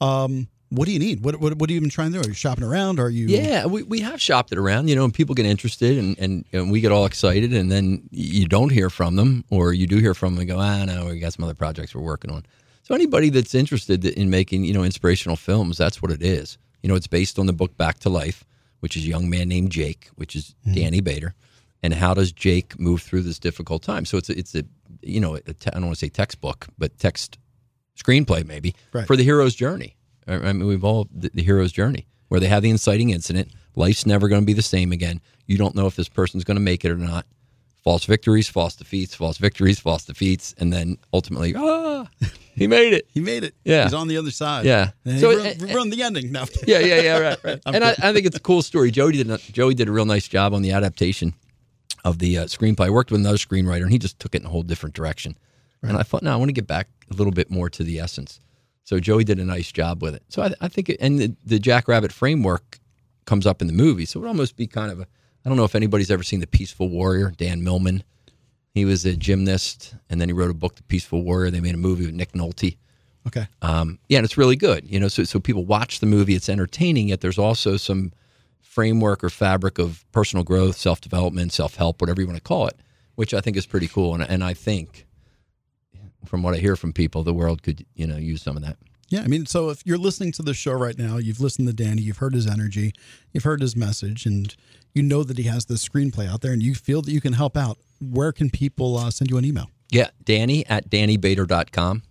Um, what do you need? What, what What are you even trying to do? Are you shopping around? Are you? Yeah, we, we have shopped it around, you know, and people get interested and, and, and we get all excited and then you don't hear from them or you do hear from them and go, ah, no, we got some other projects we're working on. So anybody that's interested in making, you know, inspirational films, that's what it is. You know, it's based on the book Back to Life, which is a young man named Jake, which is mm-hmm. Danny Bader. And how does Jake move through this difficult time? So it's a, it's a you know, a te- I don't want to say textbook, but text screenplay maybe Right. for the hero's journey. I I mean, we've all the, the hero's journey where they have the inciting incident. Life's never going to be the same again. You don't know if this person's going to make it or not. False victories, false defeats, false victories, false defeats, and then ultimately, ah, he made it. He made it. Yeah. He's on the other side. Yeah. And So it- run, run the ending now. Yeah, yeah, yeah, right, right. and I, I think it's a cool story. Joey did a, Joey did a real nice job on the adaptation of the uh, screenplay. I worked with another screenwriter, and he just took it in a whole different direction. And I thought, no, I want to get back a little bit more to the essence. So Joey did a nice job with it. So I, I think, it, and the, the Jack Rabbit framework comes up in the movie. So it would almost be kind of a. I don't know if anybody's ever seen The Peaceful Warrior. Dan Millman, he was a gymnast, and then he wrote a book, The Peaceful Warrior. They made a movie with Nick Nolte. Okay. Um, yeah, and it's really good. You know, so so people watch the movie. It's entertaining. Yet there's also some framework or fabric of personal growth, self development, self help, whatever you want to call it, which I think is pretty cool. And and I think, from what I hear from people, the world could you know use some of that. Yeah, I mean, so if you're listening to the show right now, you've listened to Danny, you've heard his energy, you've heard his message, and you know that he has this screenplay out there, and you feel that you can help out. Where can people uh, send you an email? Yeah, Danny at DannyBader.com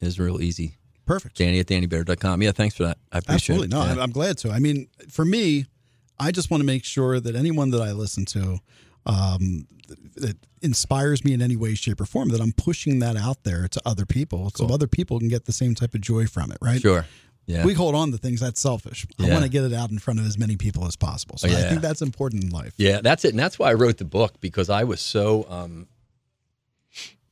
is real easy. Perfect. Danny at DannyBader.com. Yeah, thanks for that. I appreciate Absolutely. it. No, Yeah. I'm, glad to. I mean, for me, I just want to make sure that anyone that I listen to um, that inspires me in any way, shape, or form, that I'm pushing that out there to other people so other people can get the same type of joy from it, right? Sure. Yeah. We hold on to things that's selfish. I Yeah. want to get it out in front of as many people as possible. So Oh, I think that's important in life. Yeah, that's it. And that's why I wrote the book because I was so um,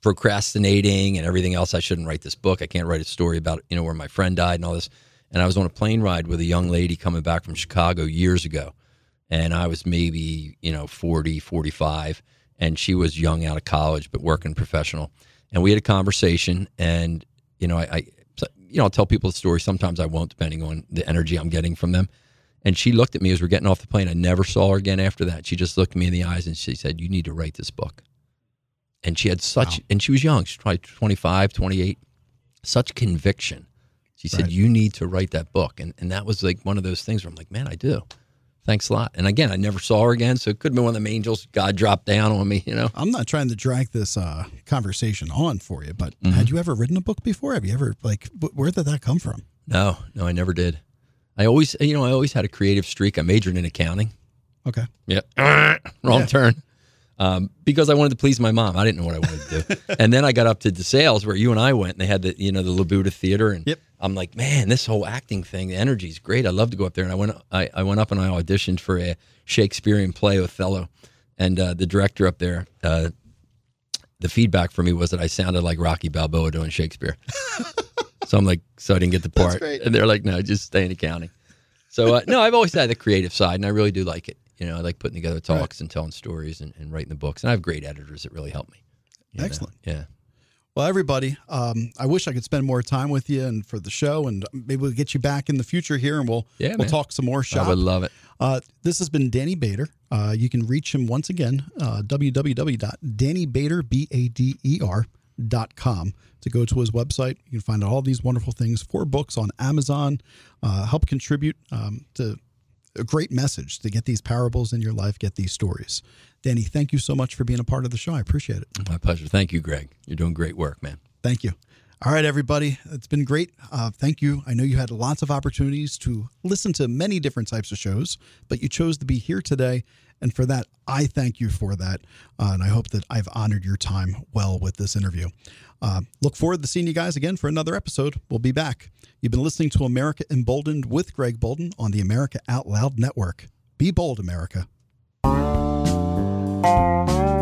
procrastinating and everything else. I shouldn't write this book. I can't write a story about, you know, where my friend died and all this. And I was on a plane ride with a young lady coming back from Chicago years ago. And I was maybe, you know, 40, 45. And she was young out of college, but working professional. And we had a conversation. And, you know, I, I you know, I'll tell people the story. Sometimes I won't, depending on the energy I'm getting from them. And she looked at me as we're getting off the plane. I never saw her again after that. She just looked me in the eyes and she said, You need to write this book. And she had such, and she was young. She's probably 25, 28, such conviction. She said, Right. You need to write that book. And, and that was like one of those things where I'm like, Man, I do. Thanks a lot. And again, I never saw her again. So it could have been one of them angels. God dropped down on me, you know? I'm not trying to drag this uh, conversation on for you, but Mm-hmm. had you ever written a book before? Have you ever like wh- where did that come from? No, no, I never did. I always, you know, I always had a creative streak. I majored in accounting. Okay. Yeah, wrong turn. Um, because I wanted to please my mom. I didn't know what I wanted to do. and then I got up to DeSales where you and I went, and they had the, you know, the Labuda Theater, and Yep. I'm like, man, this whole acting thing, the energy is great. I'd love to go up there. And I went, I, I went up and I auditioned for a Shakespearean play, Othello, and uh, the director up there. Uh, the feedback for me was that I sounded like Rocky Balboa doing Shakespeare. so I'm like, so I didn't get the part. And they're like, no, just stay in accounting. So uh, no, I've always had the creative side, and I really do like it. You know, I like putting together talks and telling stories and, and writing the books. And I have great editors that really help me. you know. Excellent. Yeah. Well, everybody, um, I wish I could spend more time with you and for the show, and maybe we'll get you back in the future here, and we'll Yeah, we'll man. talk some more I would love it. Uh, this has been Danny Bader. Uh, you can reach him once again, uh, www.dannybader, B-A-D-E-R, E dot com to go to his website. You can find all these wonderful things, four books on Amazon, uh, help contribute um, to a great message to get these parables in your life, get these stories. Danny, thank you so much for being a part of the show. I appreciate it. My pleasure. Thank you, Greg. You're doing great work, man. Thank you. All right, everybody. It's been great. Uh, thank you. I know you had lots of opportunities to listen to many different types of shows, but you chose to be here today. And for that, I thank you for that. Uh, and I hope that I've honored your time well with this interview. Uh, look forward to seeing you guys again for another episode. We'll be back. You've been listening to America Emboldened with Greg Boulden on the America Out Loud Network. Be bold, America. Música